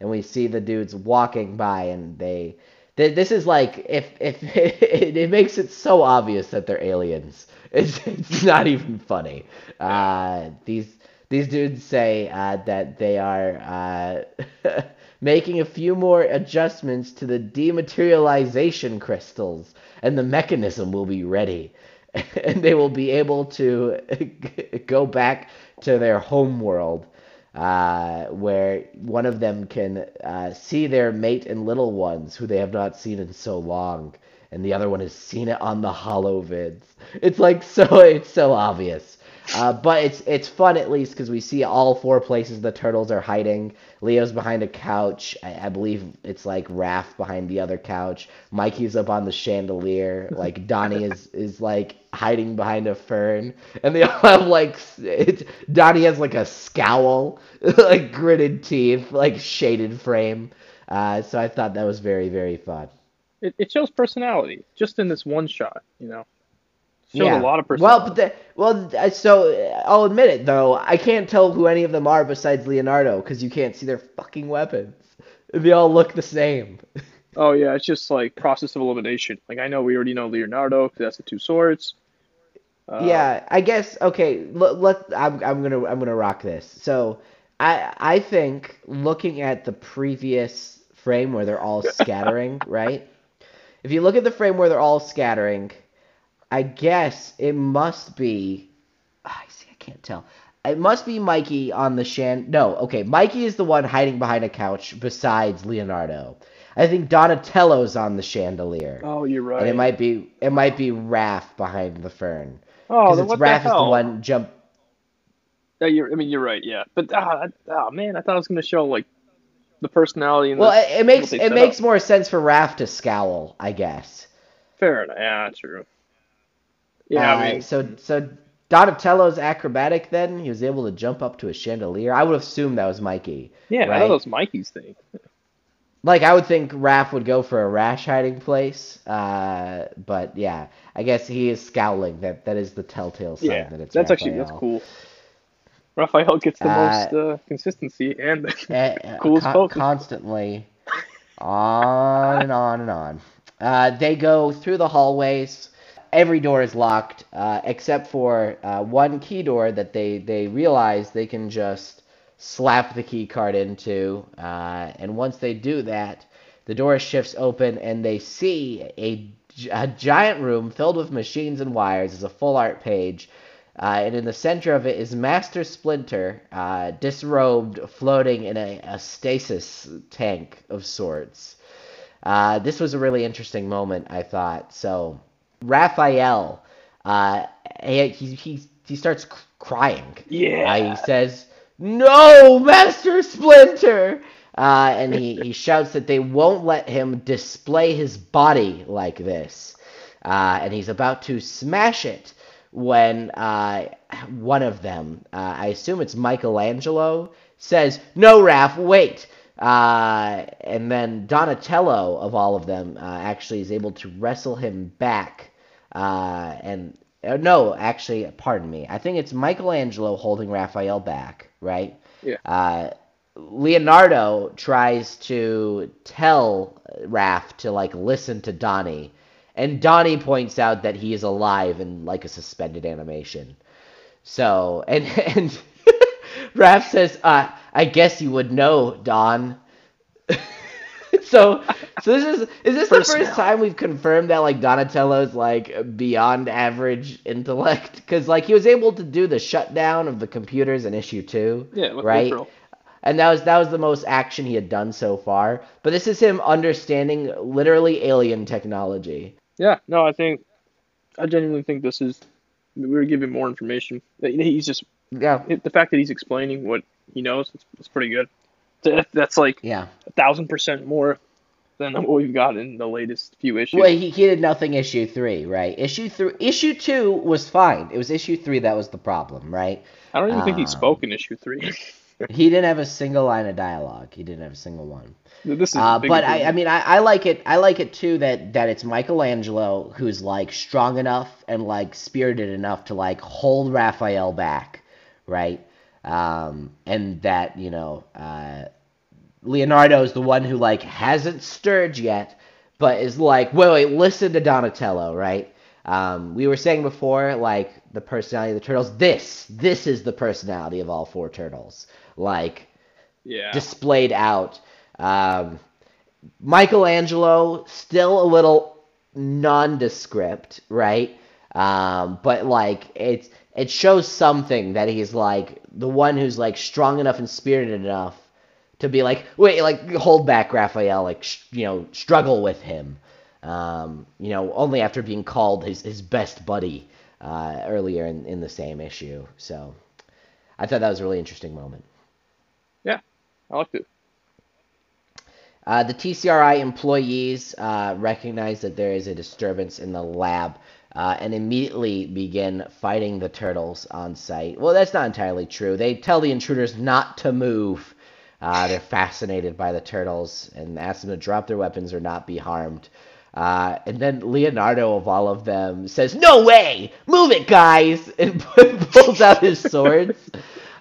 Speaker 1: and we see the dudes walking by, and they. This is like if if it, it makes it so obvious that they're aliens. It's, it's not even funny. Uh, these these dudes say uh, that they are uh, making a few more adjustments to the dematerialization crystals, and the mechanism will be ready. and they will be able to go back to their home world, uh, where one of them can uh, see their mate and little ones, who they have not seen in so long, and the other one has seen it on the holo vids. It's like so, it's so obvious. Uh, but it's it's fun at least because we see all four places the turtles are hiding. Leo's behind a couch. I, I, believe it's like Raph behind the other couch. Mikey's up on the chandelier. Like Donnie is is like hiding behind a fern, and they all have like it's, Donnie has like a scowl, like gritted teeth, like shaded frame. Uh, so I thought that was very very fun.
Speaker 2: It, it shows personality just in this one shot, you know. Shows yeah. a lot of personality.
Speaker 1: Well, but the, well, so I'll admit it though. I can't tell who any of them are besides Leonardo because you can't see their fucking weapons. They all look the same.
Speaker 2: Oh yeah, it's just like process of elimination. Like I know we already know Leonardo because that's the two swords.
Speaker 1: Uh, yeah, I guess okay. Let, let I'm I'm gonna I'm gonna rock this. So I I think looking at the previous frame where they're all scattering, right? If you look at the frame where they're all scattering, I guess it must be. Ah, I see. I can't tell. It must be Mikey on the shan. No, okay. Mikey is the one hiding behind a couch besides Leonardo. I think Donatello's on the chandelier.
Speaker 2: Oh, you're right.
Speaker 1: And it might be it might be Raph behind the fern. Oh, then what Raph the hell? is the one jump.
Speaker 2: Yeah, you're. I mean, you're right. Yeah, but ah, oh man, I thought I was gonna show like the personality. And
Speaker 1: well, the, it, makes it makes up. more sense for Raph to scowl, I guess.
Speaker 2: Fair enough. Yeah, true. Yeah,
Speaker 1: uh, I mean, so so Donatello's acrobatic. Then he was able to jump up to a chandelier. I would assume that was Mikey.
Speaker 2: Yeah, right? I thought that was Mikey's thing.
Speaker 1: Like I would think Raph would go for a rash hiding place, uh, but yeah, I guess he is scowling. That that is the telltale sign yeah, that it's.
Speaker 2: That's
Speaker 1: Raphael.
Speaker 2: actually that's cool. Raphael gets the uh, most uh, consistency and the uh, coolest con-
Speaker 1: Constantly, on and on and on. Uh, they go through the hallways every door is locked uh, except for uh, one key door that they, they realize they can just slap the key card into. Uh, and once they do that, the door shifts open and they see a, a giant room filled with machines and wires. There's a full art page. Uh, and in the center of it is Master Splinter, uh, disrobed, floating in a, a, stasis tank of sorts. Uh, this was a really interesting moment, I thought. So Raphael, uh, he, he, he starts crying.
Speaker 2: Yeah.
Speaker 1: Uh, he says, No, Master Splinter! Uh, and he, he shouts that they won't let him display his body like this. Uh, and he's about to smash it when uh, one of them, uh, I assume it's Michelangelo, says, No, Raph, wait. Uh, and then Donatello, of all of them, uh, actually is able to wrestle him back. Uh, and uh, no, actually, pardon me. I think it's Michelangelo holding Raphael back, right?
Speaker 2: Yeah.
Speaker 1: Uh, Leonardo tries to tell Raph to like listen to Donnie, and Donnie points out that he is alive in like a suspended animation. So and and Raph says, uh, "I guess you would know, Don." so so this is is this the first time we've confirmed that like Donatello's like beyond average intellect because like he was able to do the shutdown of the computers in issue two,
Speaker 2: Yeah,
Speaker 1: right? And that was that was the most action he had done so far. But this is him understanding literally alien technology.
Speaker 2: Yeah, no, I think I genuinely think this is we were given more information. He's just
Speaker 1: Yeah,
Speaker 2: the fact that he's explaining what he knows. It's, it's pretty good. That- That's like
Speaker 1: yeah.
Speaker 2: a thousand percent more than what we've got in the latest few issues.
Speaker 1: Well, he, he did nothing issue three, right? Issue three, issue two was fine. It was issue three that was the problem, right?
Speaker 2: I don't even think he
Speaker 1: um,
Speaker 2: spoke in issue three.
Speaker 1: He didn't have a single line of dialogue. He didn't have a single one.
Speaker 2: this is
Speaker 1: Uh, but I, I mean, I, I like it. I like it too that that it's Michelangelo who's like strong enough and like spirited enough to like hold Raphael back, right? Um, and that you know, uh, Leonardo is the one who like hasn't stirred yet, but is like, wait, wait, listen to Donatello, right? Um, we were saying before, like the personality of the turtles. This, this is the personality of all four turtles. Like
Speaker 2: yeah,
Speaker 1: displayed out. Um, Michelangelo still a little nondescript, right? Um, but like it's it shows something that he's like the one who's like strong enough and spirited enough to be like wait like hold back Raphael like sh- you know struggle with him. Um, you know only after being called his his best buddy uh, earlier in, in the same issue. So I thought that was a really interesting moment.
Speaker 2: yeah, I liked it.
Speaker 1: Uh, the TCRI employees uh, recognize that there is a disturbance in the lab uh, and immediately begin fighting the turtles on site. Well, that's not entirely true. They tell the intruders not to move. Uh, they're fascinated by the turtles and ask them to drop their weapons or not be harmed. Uh, and then Leonardo, of all of them, says, No way! Move it, guys! And pulls out his swords,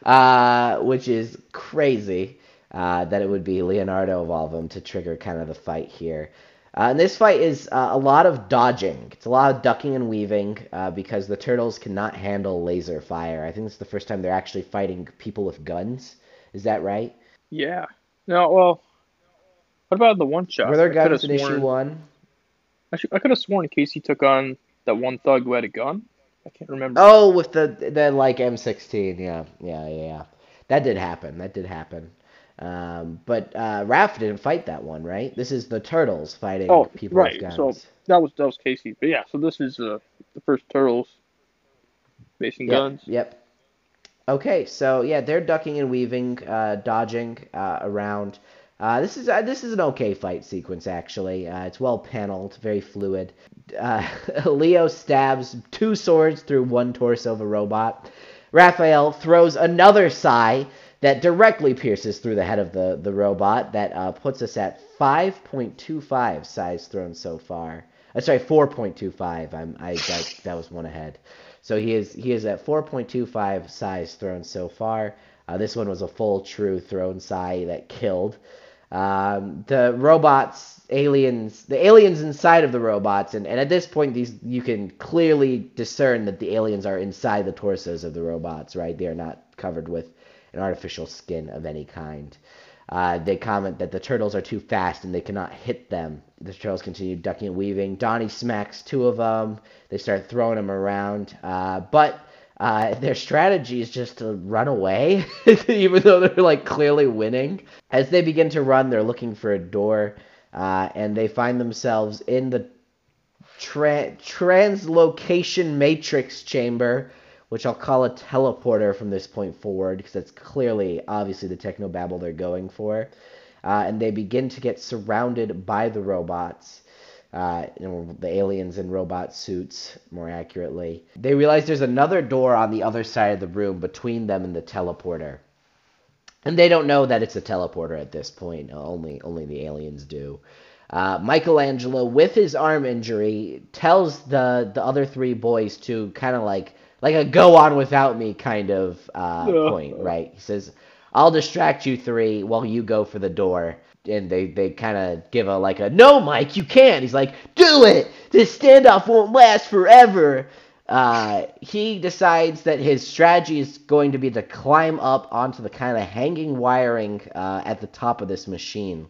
Speaker 1: uh, which is crazy uh, that it would be Leonardo of all of them to trigger kind of the fight here. Uh, and this fight is uh, a lot of dodging. It's a lot of ducking and weaving uh, because the turtles cannot handle laser fire. I think it's the first time they're actually fighting people with guns. Is that right?
Speaker 2: Yeah. No, well, what about the one shot?
Speaker 1: Were there guns in issue one?
Speaker 2: Actually, I could have sworn Casey took on that one thug who had a gun. I can't remember.
Speaker 1: Oh, with the the like M16. Yeah, yeah, yeah. yeah. That did happen. That did happen. Um, but uh, Raph didn't fight that one, right? This is the turtles fighting
Speaker 2: Oh,
Speaker 1: people
Speaker 2: right.
Speaker 1: with guns.
Speaker 2: So that was that was Casey. But yeah, so this is uh, the first turtles facing
Speaker 1: Yep,
Speaker 2: guns.
Speaker 1: Yep. Okay, so yeah, they're ducking and weaving, uh, dodging uh, around. Uh, this is uh, this is an okay fight sequence actually. Uh, it's well paneled, very fluid. Uh, Leo stabs two swords through one torso of a robot. Raphael throws another sai that directly pierces through the head of the the robot. That uh, puts us at 5.25 sais thrown so far. Uh, sorry, 4.25. I'm I that, that was one ahead. So he is he is at 4.25 sais thrown so far. Uh, this one was a full true thrown sai that killed. Um, the robots, aliens, the aliens inside of the robots, and, and at this point, these you can clearly discern that the aliens are inside the torsos of the robots, right? They are not covered with an artificial skin of any kind. Uh, they comment that the turtles are too fast and they cannot hit them. The turtles continue ducking and weaving. Donnie smacks two of them. They start throwing them around. Uh, but uh, their strategy is just to run away, even though they're like clearly winning. As they begin to run, they're looking for a door, uh, and they find themselves in the tra- translocation matrix chamber, which I'll call a teleporter from this point forward, because that's clearly, obviously, the technobabble they're going for. Uh, and they begin to get surrounded by the robots, uh, the aliens in robot suits, more accurately. They realize there's another door on the other side of the room between them and the teleporter. And they don't know that it's a teleporter at this point. Only only the aliens do. Uh, Michelangelo, with his arm injury, tells the the other three boys to kind of like like a go on without me kind of uh,
Speaker 2: Yeah.
Speaker 1: point, right? He says, "I'll distract you three while you go for the door." And they, they kind of give a like a no, Mike, you can't. He's like, do it. This standoff won't last forever. Uh, he decides that his strategy is going to be to climb up onto the kind of hanging wiring uh, at the top of this machine.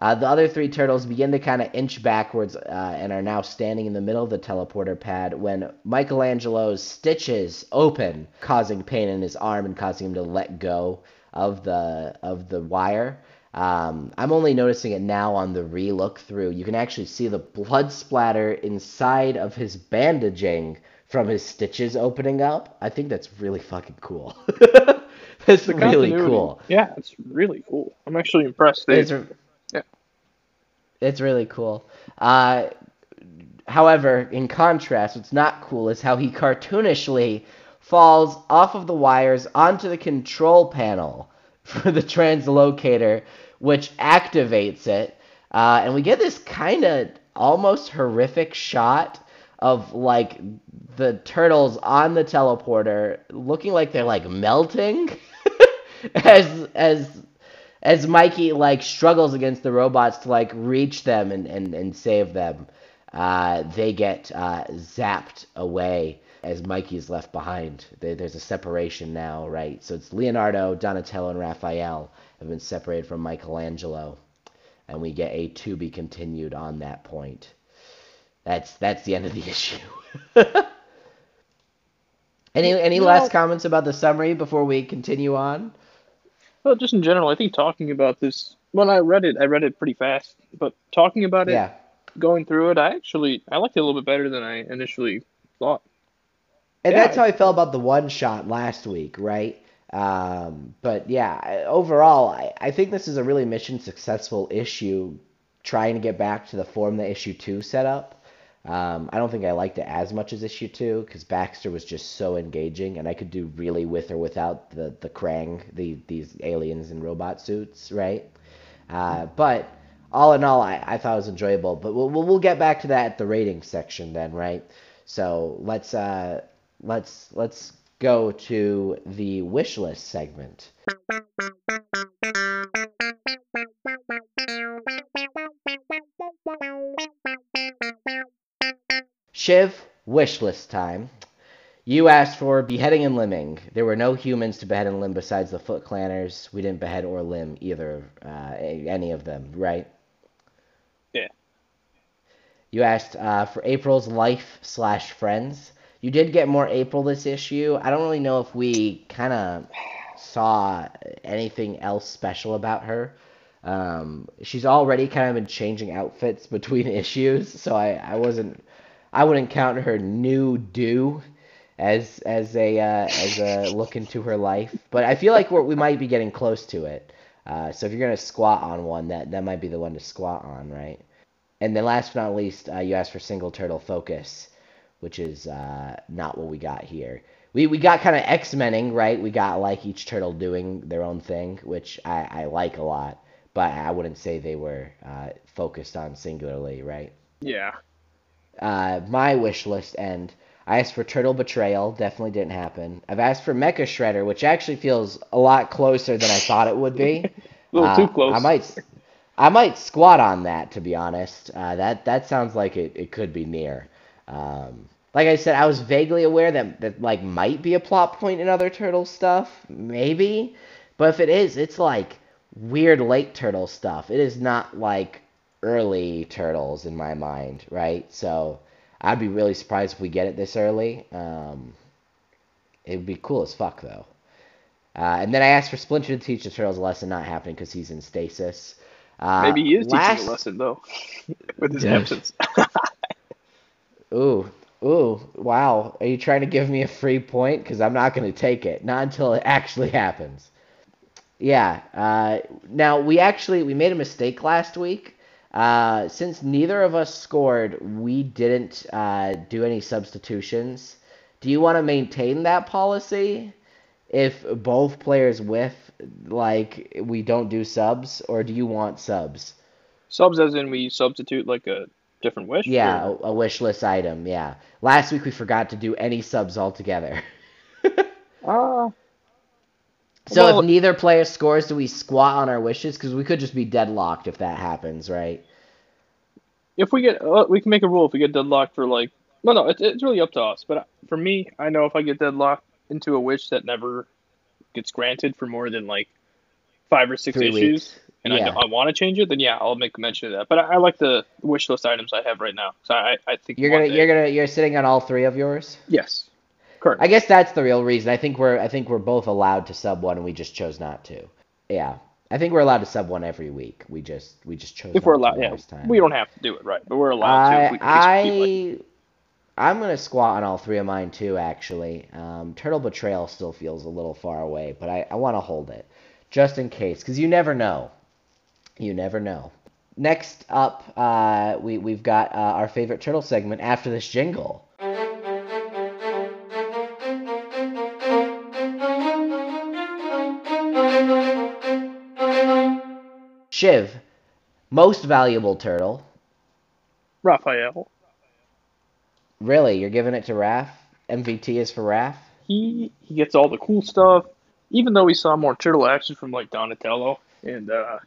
Speaker 1: Uh, the other three turtles begin to kind of inch backwards uh, and are now standing in the middle of the teleporter pad when Michelangelo's stitches open, causing pain in his arm and causing him to let go of the of the wire. Um, I'm only noticing it now on the re-look through. You can actually see the blood splatter inside of his bandaging from his stitches opening up. I think that's really fucking cool. that's really
Speaker 2: continuity.
Speaker 1: cool.
Speaker 2: Yeah, it's really cool. I'm actually impressed. They,
Speaker 1: It's, really cool. Uh, however, in contrast, what's not cool is how he cartoonishly falls off of the wires onto the control panel for the translocator, which activates it. Uh, and we get this kind of almost horrific shot of like the turtles on the teleporter looking like they're like melting as as as Mikey like struggles against the robots to like reach them and, and, and save them, uh, they get uh, zapped away as Mikey is left behind. There, there's a separation now, right? So it's Leonardo, Donatello, and Raphael have been separated from Michelangelo, and we get a to be continued on that point. That's that's the end of the issue. any any
Speaker 2: No.
Speaker 1: last comments about the summary before we continue on?
Speaker 2: Well, just in general, I think talking about this when I read it, I read it pretty fast. But talking about it,
Speaker 1: Yeah.
Speaker 2: going through it, I actually I liked it a little bit better than I initially thought.
Speaker 1: And
Speaker 2: Yeah.
Speaker 1: that's how I felt about the one shot last week, right? Um, but yeah, overall, I, I think this is a really mission successful issue trying to get back to the form that issue two set up. Um, I don't think I liked it as much as issue two because Baxter was just so engaging, and I could do really with or without the the Krang, the these aliens in robot suits, right? Uh, but all in all, I, I thought it was enjoyable. But we'll, we'll we'll get back to that at the rating section then, right? So let's uh, let's let's go to the wish list segment. Shiv, wish list time. You asked for beheading and limbing. There were no humans to behead and limb besides the Foot Clanners. We didn't behead or limb either, uh, any of them, right?
Speaker 2: Yeah.
Speaker 1: You asked uh, for April's life slash friends. You did get more April this issue. I don't really know if we kind of saw anything else special about her. Um, she's already kind of been changing outfits between issues, so I, I wasn't I wouldn't count her new do as as a uh, as a look into her life. But I feel like we might be getting close to it. Uh, so if you're gonna squat on one, that that might be the one to squat on, right? And then last but not least, uh, you asked for single turtle focus, which is uh, not what we got here. We, we got kind of X-Mening, right? We got like each turtle doing their own thing, which I, I like a lot, but I wouldn't say they were uh, focused on singularly, right?
Speaker 2: Yeah.
Speaker 1: Uh, my wish list end. I asked for Turtle Betrayal, definitely didn't happen. I've asked for Mecha Shredder, which actually feels a lot closer than I thought it would be.
Speaker 2: A little
Speaker 1: Uh,
Speaker 2: too close.
Speaker 1: I might, I might squat on that to be honest. Uh, that that sounds like it, it could be near. Um, like I said, I was vaguely aware that that like might be a plot point in other turtle stuff, maybe. But if it is, it's like weird late turtle stuff. It is not like early turtles in my mind, right? So I'd be really surprised if we get it this early. Um, it would be cool as fuck though. Uh, and then I asked for Splinter to teach the turtles a lesson, not happening because he's in stasis. Uh,
Speaker 2: Maybe he is
Speaker 1: last...
Speaker 2: teaching a lesson though, with his
Speaker 1: Yeah.
Speaker 2: absence.
Speaker 1: Ooh, ooh, wow. Are you trying to give me a free point? Because I'm not going to take it. Not until it actually happens. Yeah. Uh, now we actually we made a mistake last week. Uh, since neither of us scored, we didn't uh, do any substitutions. Do you want to maintain that policy? If both players whiff, like we don't do subs, or do you want subs?
Speaker 2: Subs as in we substitute like a different wish?
Speaker 1: Yeah,
Speaker 2: or-
Speaker 1: a, a wish list item. Yeah. Last week we forgot to do any subs altogether.
Speaker 2: Ah,
Speaker 1: So
Speaker 2: Well-
Speaker 1: if neither player scores, do we squat on our wishes? Because we could just be deadlocked if that happens, right?
Speaker 2: if we get, uh, we can make a rule if we get deadlocked for like, no, no, it's, it's really up to us. But for me, I know if I get deadlocked into a wish that never gets granted for more than like five or six
Speaker 1: Three
Speaker 2: issues,
Speaker 1: weeks.
Speaker 2: and
Speaker 1: Yeah.
Speaker 2: I, I want to change it, then yeah, I'll make mention of that. But I, I like the wish list items I have right now. So I, I think
Speaker 1: You're gonna
Speaker 2: day-
Speaker 1: you're gonna you're sitting on all three of yours.
Speaker 2: yes, correct.
Speaker 1: I guess that's the real reason. I think we're I think we're both allowed to sub one, and we just chose not to. Yeah, I think we're allowed to sub one every week. We just we just chose.
Speaker 2: if we're allowed,
Speaker 1: to
Speaker 2: yeah,
Speaker 1: time.
Speaker 2: we don't have to do it right, but we're allowed to.
Speaker 1: I
Speaker 2: If we, in case we keep, like-
Speaker 1: I I'm gonna squat on all three of mine too. Actually, um, Turtle Betrayal still feels a little far away, but I I want to hold it just in case, because you never know. You never know. Next up, uh, we we've got uh, our favorite turtle segment after this jingle. Shiv, most valuable turtle.
Speaker 2: Raphael,
Speaker 1: Really, you're giving it to Raph? MVT is for Raph?
Speaker 2: he he gets all the cool stuff. Even though we saw more turtle action from like Donatello and uh,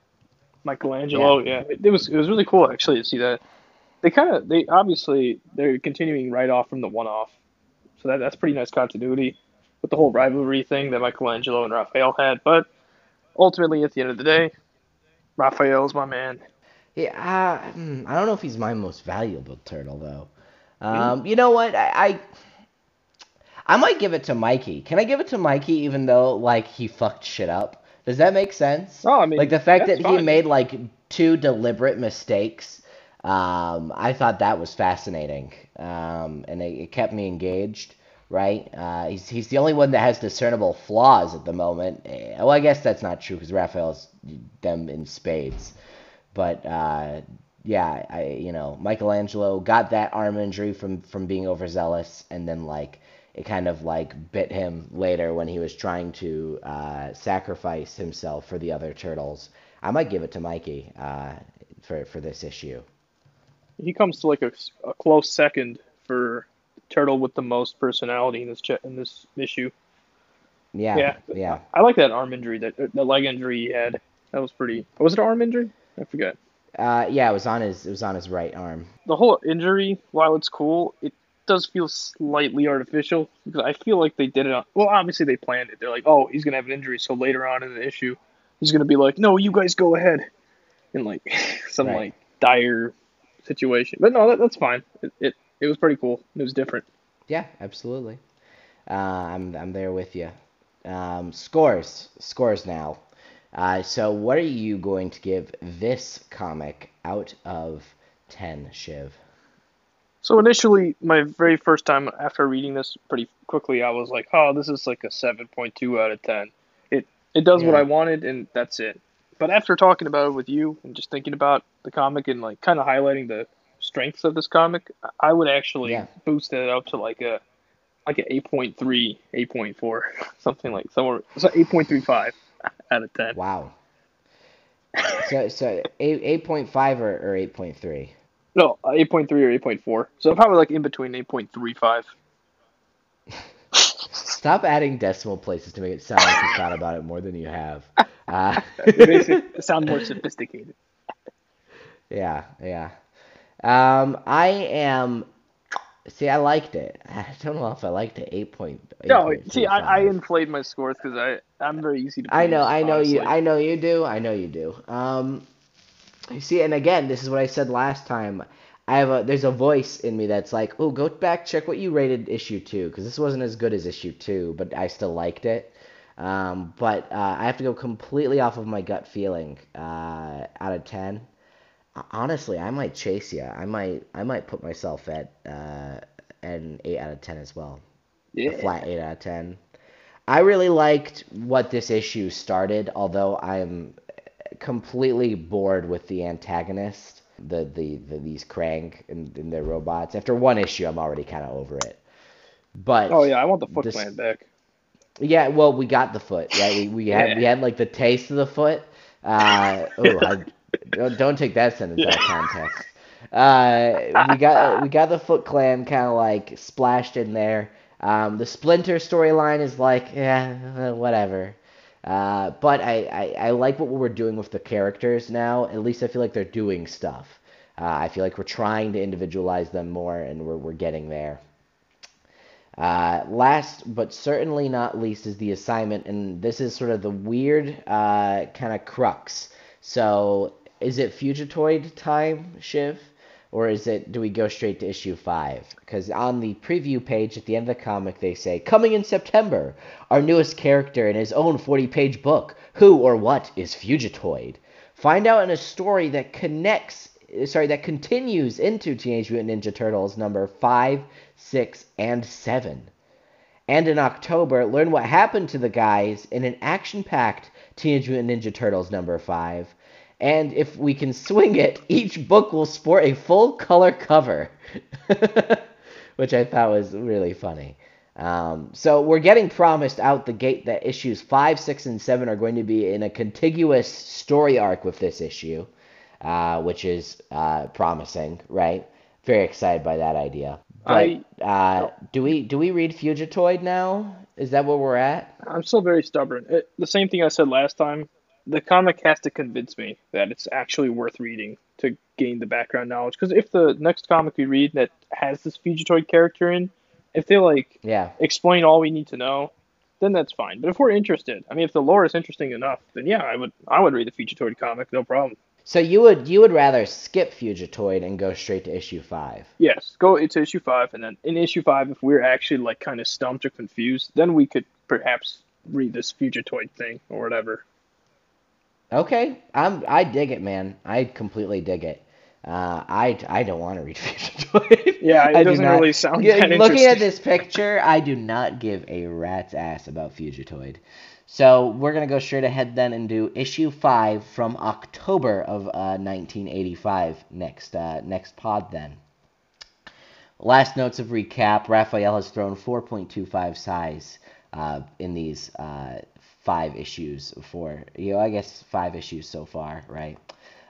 Speaker 2: Michelangelo, yeah, it, it was it was really cool actually to see that. They kind of they obviously they're continuing right off from the one off, so that that's pretty nice continuity with the whole rivalry thing that Michelangelo and Raphael had. But ultimately, at the end of the day, Raphael's my man.
Speaker 1: Yeah, uh, hmm, I don't know if he's my most valuable turtle though. Um, you know what? I, I I might give it to Mikey. Can I give it to Mikey even though like he fucked shit up? Does that make sense?
Speaker 2: Oh, I mean,
Speaker 1: like the fact that
Speaker 2: that's
Speaker 1: he made like two deliberate mistakes. Um, I thought that was fascinating, um, and it, it kept me engaged. Right? Uh, he's he's the only one that has discernible flaws at the moment. Eh, Well, I guess that's not true because Raphael's them in spades. But uh, yeah, I you know Michelangelo got that arm injury from from being overzealous, and then like it kind of like bit him later when he was trying to uh, sacrifice himself for the other turtles. I might give it to Mikey uh, for for this issue.
Speaker 2: he comes to like a, a close second for turtle with the most personality in this ch- in this issue.
Speaker 1: Yeah,
Speaker 2: Yeah,
Speaker 1: yeah.
Speaker 2: I like that arm injury that the leg injury he had. That was pretty. Was it an arm injury? I forget.
Speaker 1: Uh, yeah, it was on his it was on his right arm.
Speaker 2: The whole injury, while it's cool, it does feel slightly artificial because I feel like they did it. On, well, obviously they planned it. They're like, oh, he's gonna have an injury, so later on in the issue, he's gonna be like, no, you guys go ahead, in like some
Speaker 1: Right.
Speaker 2: like dire situation. But no, that, that's fine. It, it it was pretty cool. It was different.
Speaker 1: Yeah, absolutely. Uh, I'm I'm there with you. Um, scores scores now. Uh, so what are you going to give this comic out of ten, Shiv?
Speaker 2: So initially, my very first time after reading this pretty quickly, I was like, "Oh, this is like a 7.2 out of 10." It it does what I wanted, and that's it. But after talking about it with you and just thinking about the comic and like kind of highlighting the strengths of this comic, I- would actually
Speaker 1: Yeah.
Speaker 2: boost it up to like a like an 8.3, 8.4, something like somewhere so 8.35 out of 10.
Speaker 1: Wow. So so eight eight point five or, or eight point three.
Speaker 2: No, uh, 8.3 or 8.4. So probably like in between 8.35.
Speaker 1: Stop adding decimal places to make it sound like you thought about it more than you have. Uh,
Speaker 2: It makes it sound more sophisticated.
Speaker 1: yeah, yeah. Um, I am. See, I liked it. I don't know if I liked it. Eight point.
Speaker 2: No, see, I, I inflate my scores because I I'm very easy to.
Speaker 1: I know, I know you. I know you do, I know you do. Um, you see, and again, this is what I said last time. I have a there's a voice in me that's like, oh, go back check what you rated issue two because this wasn't as good as issue two, but I still liked it. Um, but uh, I have to go completely off of my gut feeling. Uh, out of ten, honestly, I might chase you. I might, I might put myself at uh, an eight out of ten as well a
Speaker 2: Yeah.
Speaker 1: flat 8 out of 10. I really liked what this issue started, although I'm completely bored with the antagonist, the the, the these Krang and, and their robots. After one issue, I'm already kind of over it. But
Speaker 2: Oh yeah, I want the Foot
Speaker 1: This-
Speaker 2: Clan back.
Speaker 1: yeah, well, we got the foot, right? We we had
Speaker 2: Yeah.
Speaker 1: we had like the taste of the foot. Uh, oh, I, don't, don't take that sentence out of context. Uh, we got we got the Foot Clan kind of like splashed in there. Um, the Splinter storyline is like, yeah, whatever. Uh, but I, I, I like what we're doing with the characters now. At least I feel like they're doing stuff. Uh, I feel like we're trying to individualize them more, and we're, we're getting there. Uh, last but certainly not least is the assignment, and this is sort of the weird uh, kind of crux. So, is it Fugitoid time, Shiv? Or is it, do we go straight to issue 5? Because on the preview page at the end of the comic, they say, Coming in September, our newest character in his own 40 page book, Who or What is Fugitoid? Find out in a story that connects, sorry, that continues into Teenage Mutant Ninja Turtles number 5, 6, and 7. And in October, learn what happened to the guys in an action packed Teenage Mutant Ninja Turtles number 5 and if we can swing it, each book will sport a full color cover, which I thought was really funny. Um, so we're getting promised out the gate that issues five, six, and seven are going to be in a contiguous story arc with this issue, uh, which is uh, promising, right? Very excited by that idea. But I, uh, do we do we read Fugitoid now? Is that where we're at?
Speaker 2: I'm still very stubborn. It, the same thing I said last time the comic has to convince me that it's actually worth reading to gain the background knowledge. Because if the next comic we read that has this Fugitoid character in, if they like
Speaker 1: yeah
Speaker 2: explain all we need to know, then that's fine. But if we're interested, I mean, if the lore is interesting enough, then yeah, I would I would read the Fugitoid comic, no problem.
Speaker 1: So you would you would rather skip Fugitoid and go straight to issue five?
Speaker 2: Yes, go to issue five, and then in issue five, if we're actually like kind of stumped or confused, then we could perhaps read this Fugitoid thing or whatever.
Speaker 1: Okay, I'm I dig it, man. I completely dig it. Uh, I I don't want to read
Speaker 2: Fugitoid. Yeah, it I doesn't not, really sound. Yeah,
Speaker 1: looking at this picture, I do not give a rat's ass about Fugitoid. So we're gonna go straight ahead then and do issue five from October of uh, 1985 next uh, next pod then. Last notes of recap: Raphael has thrown 4.25 sais uh, in these uh, five issues for you know I guess five issues so far, right?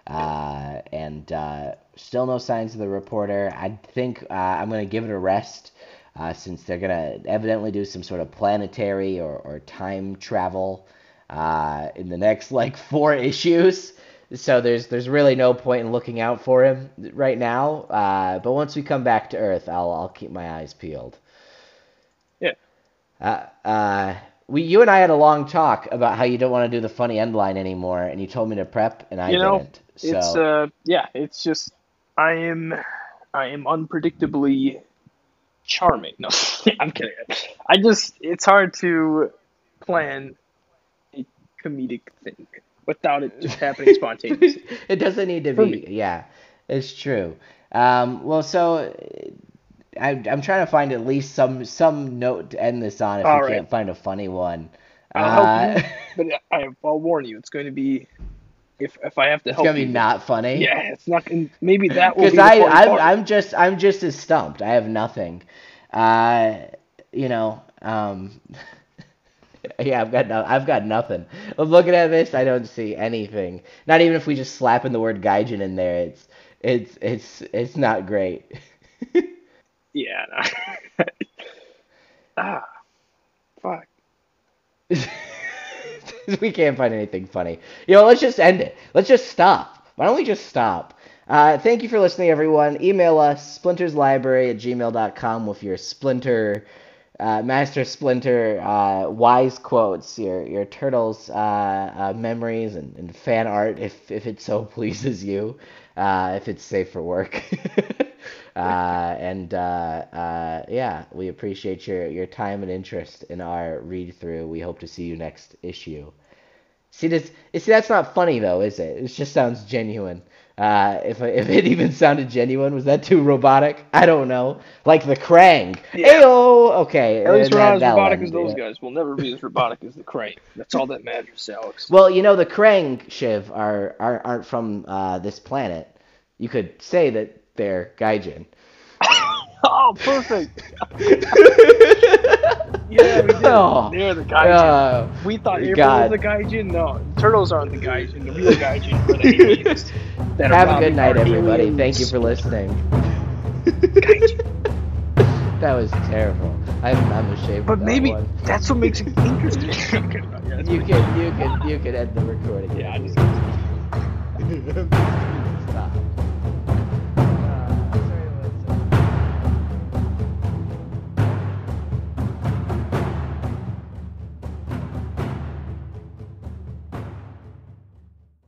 Speaker 1: Uh, and uh, still no signs of the reporter. I think uh, I'm gonna give it a rest uh, since they're gonna evidently do some sort of planetary or, or time travel uh, in the next like four issues. So there's there's really no point in looking out for him right now. Uh, but once we come back to Earth, I'll I'll keep my eyes peeled.
Speaker 2: Yeah.
Speaker 1: Uh, we you and I had a long talk about how you don't want to do the funny end line anymore, and you told me to prep, and I you know, didn't. So.
Speaker 2: It's uh, yeah, it's just I am I am unpredictably charming. No, I'm kidding. I just it's hard to plan a comedic thing without it just happening spontaneously.
Speaker 1: it doesn't need to For be. Me. Yeah, it's true. Um, well, so I, am trying to find at least some some note to end this on if All you right. can't find a funny one.
Speaker 2: Uh, you, but I, will warn you, it's going to be if if I have to help.
Speaker 1: It's gonna
Speaker 2: you,
Speaker 1: be not funny.
Speaker 2: Yeah, it's not. Going to. Maybe that will.
Speaker 1: Because I I'm, I'm just I'm just as stumped. I have nothing. Uh, you know. Um. yeah, I've got no, I've got nothing. I'm looking at this. I don't see anything. Not even if we just slap in the word gaijin in there. It's it's it's it's not great.
Speaker 2: Yeah. No. ah, fuck.
Speaker 1: we can't find anything funny. You know, let's just end it. Let's just stop. Why don't we just stop? Uh, thank you for listening, everyone. Email us, splinterslibrary at gmail.com with your splinter, uh, master splinter uh, wise quotes, your your turtles uh, uh, memories and, and, fan art, if, if it so pleases you, uh, if it's safe for work. Uh, and uh, uh, yeah, we appreciate your, your time and interest in our read through. We hope to see you next issue. See this? See that's not funny though, is it? It just sounds genuine. Uh, if if it even sounded genuine, was that too robotic? I don't know. Like the Krang. Yeah. Ayo! Okay.
Speaker 2: At least we're not as robotic as those guys. We'll never be as robotic as the Krang. That's all that matters, Alex.
Speaker 1: Well, you know the Krang Shiv are, are aren't from uh, this planet. You could say that they're gaijin.
Speaker 2: Oh, perfect. Yeah, we did.
Speaker 1: Oh,
Speaker 2: They're the gaijin.
Speaker 1: uh,
Speaker 2: we thought April
Speaker 1: God.
Speaker 2: was the gaijin. No, turtles aren't the gaijin. The real gaijin are the aliens. that are
Speaker 1: have a good night, everybody.
Speaker 2: aliens.
Speaker 1: Thank you for listening. That was terrible. I'm, I'm ashamed.
Speaker 2: But
Speaker 1: of that
Speaker 2: maybe
Speaker 1: one.
Speaker 2: that's what makes it interesting. Yeah,
Speaker 1: you can you can you can end the recording.
Speaker 2: Yeah, I just.
Speaker 1: Stop.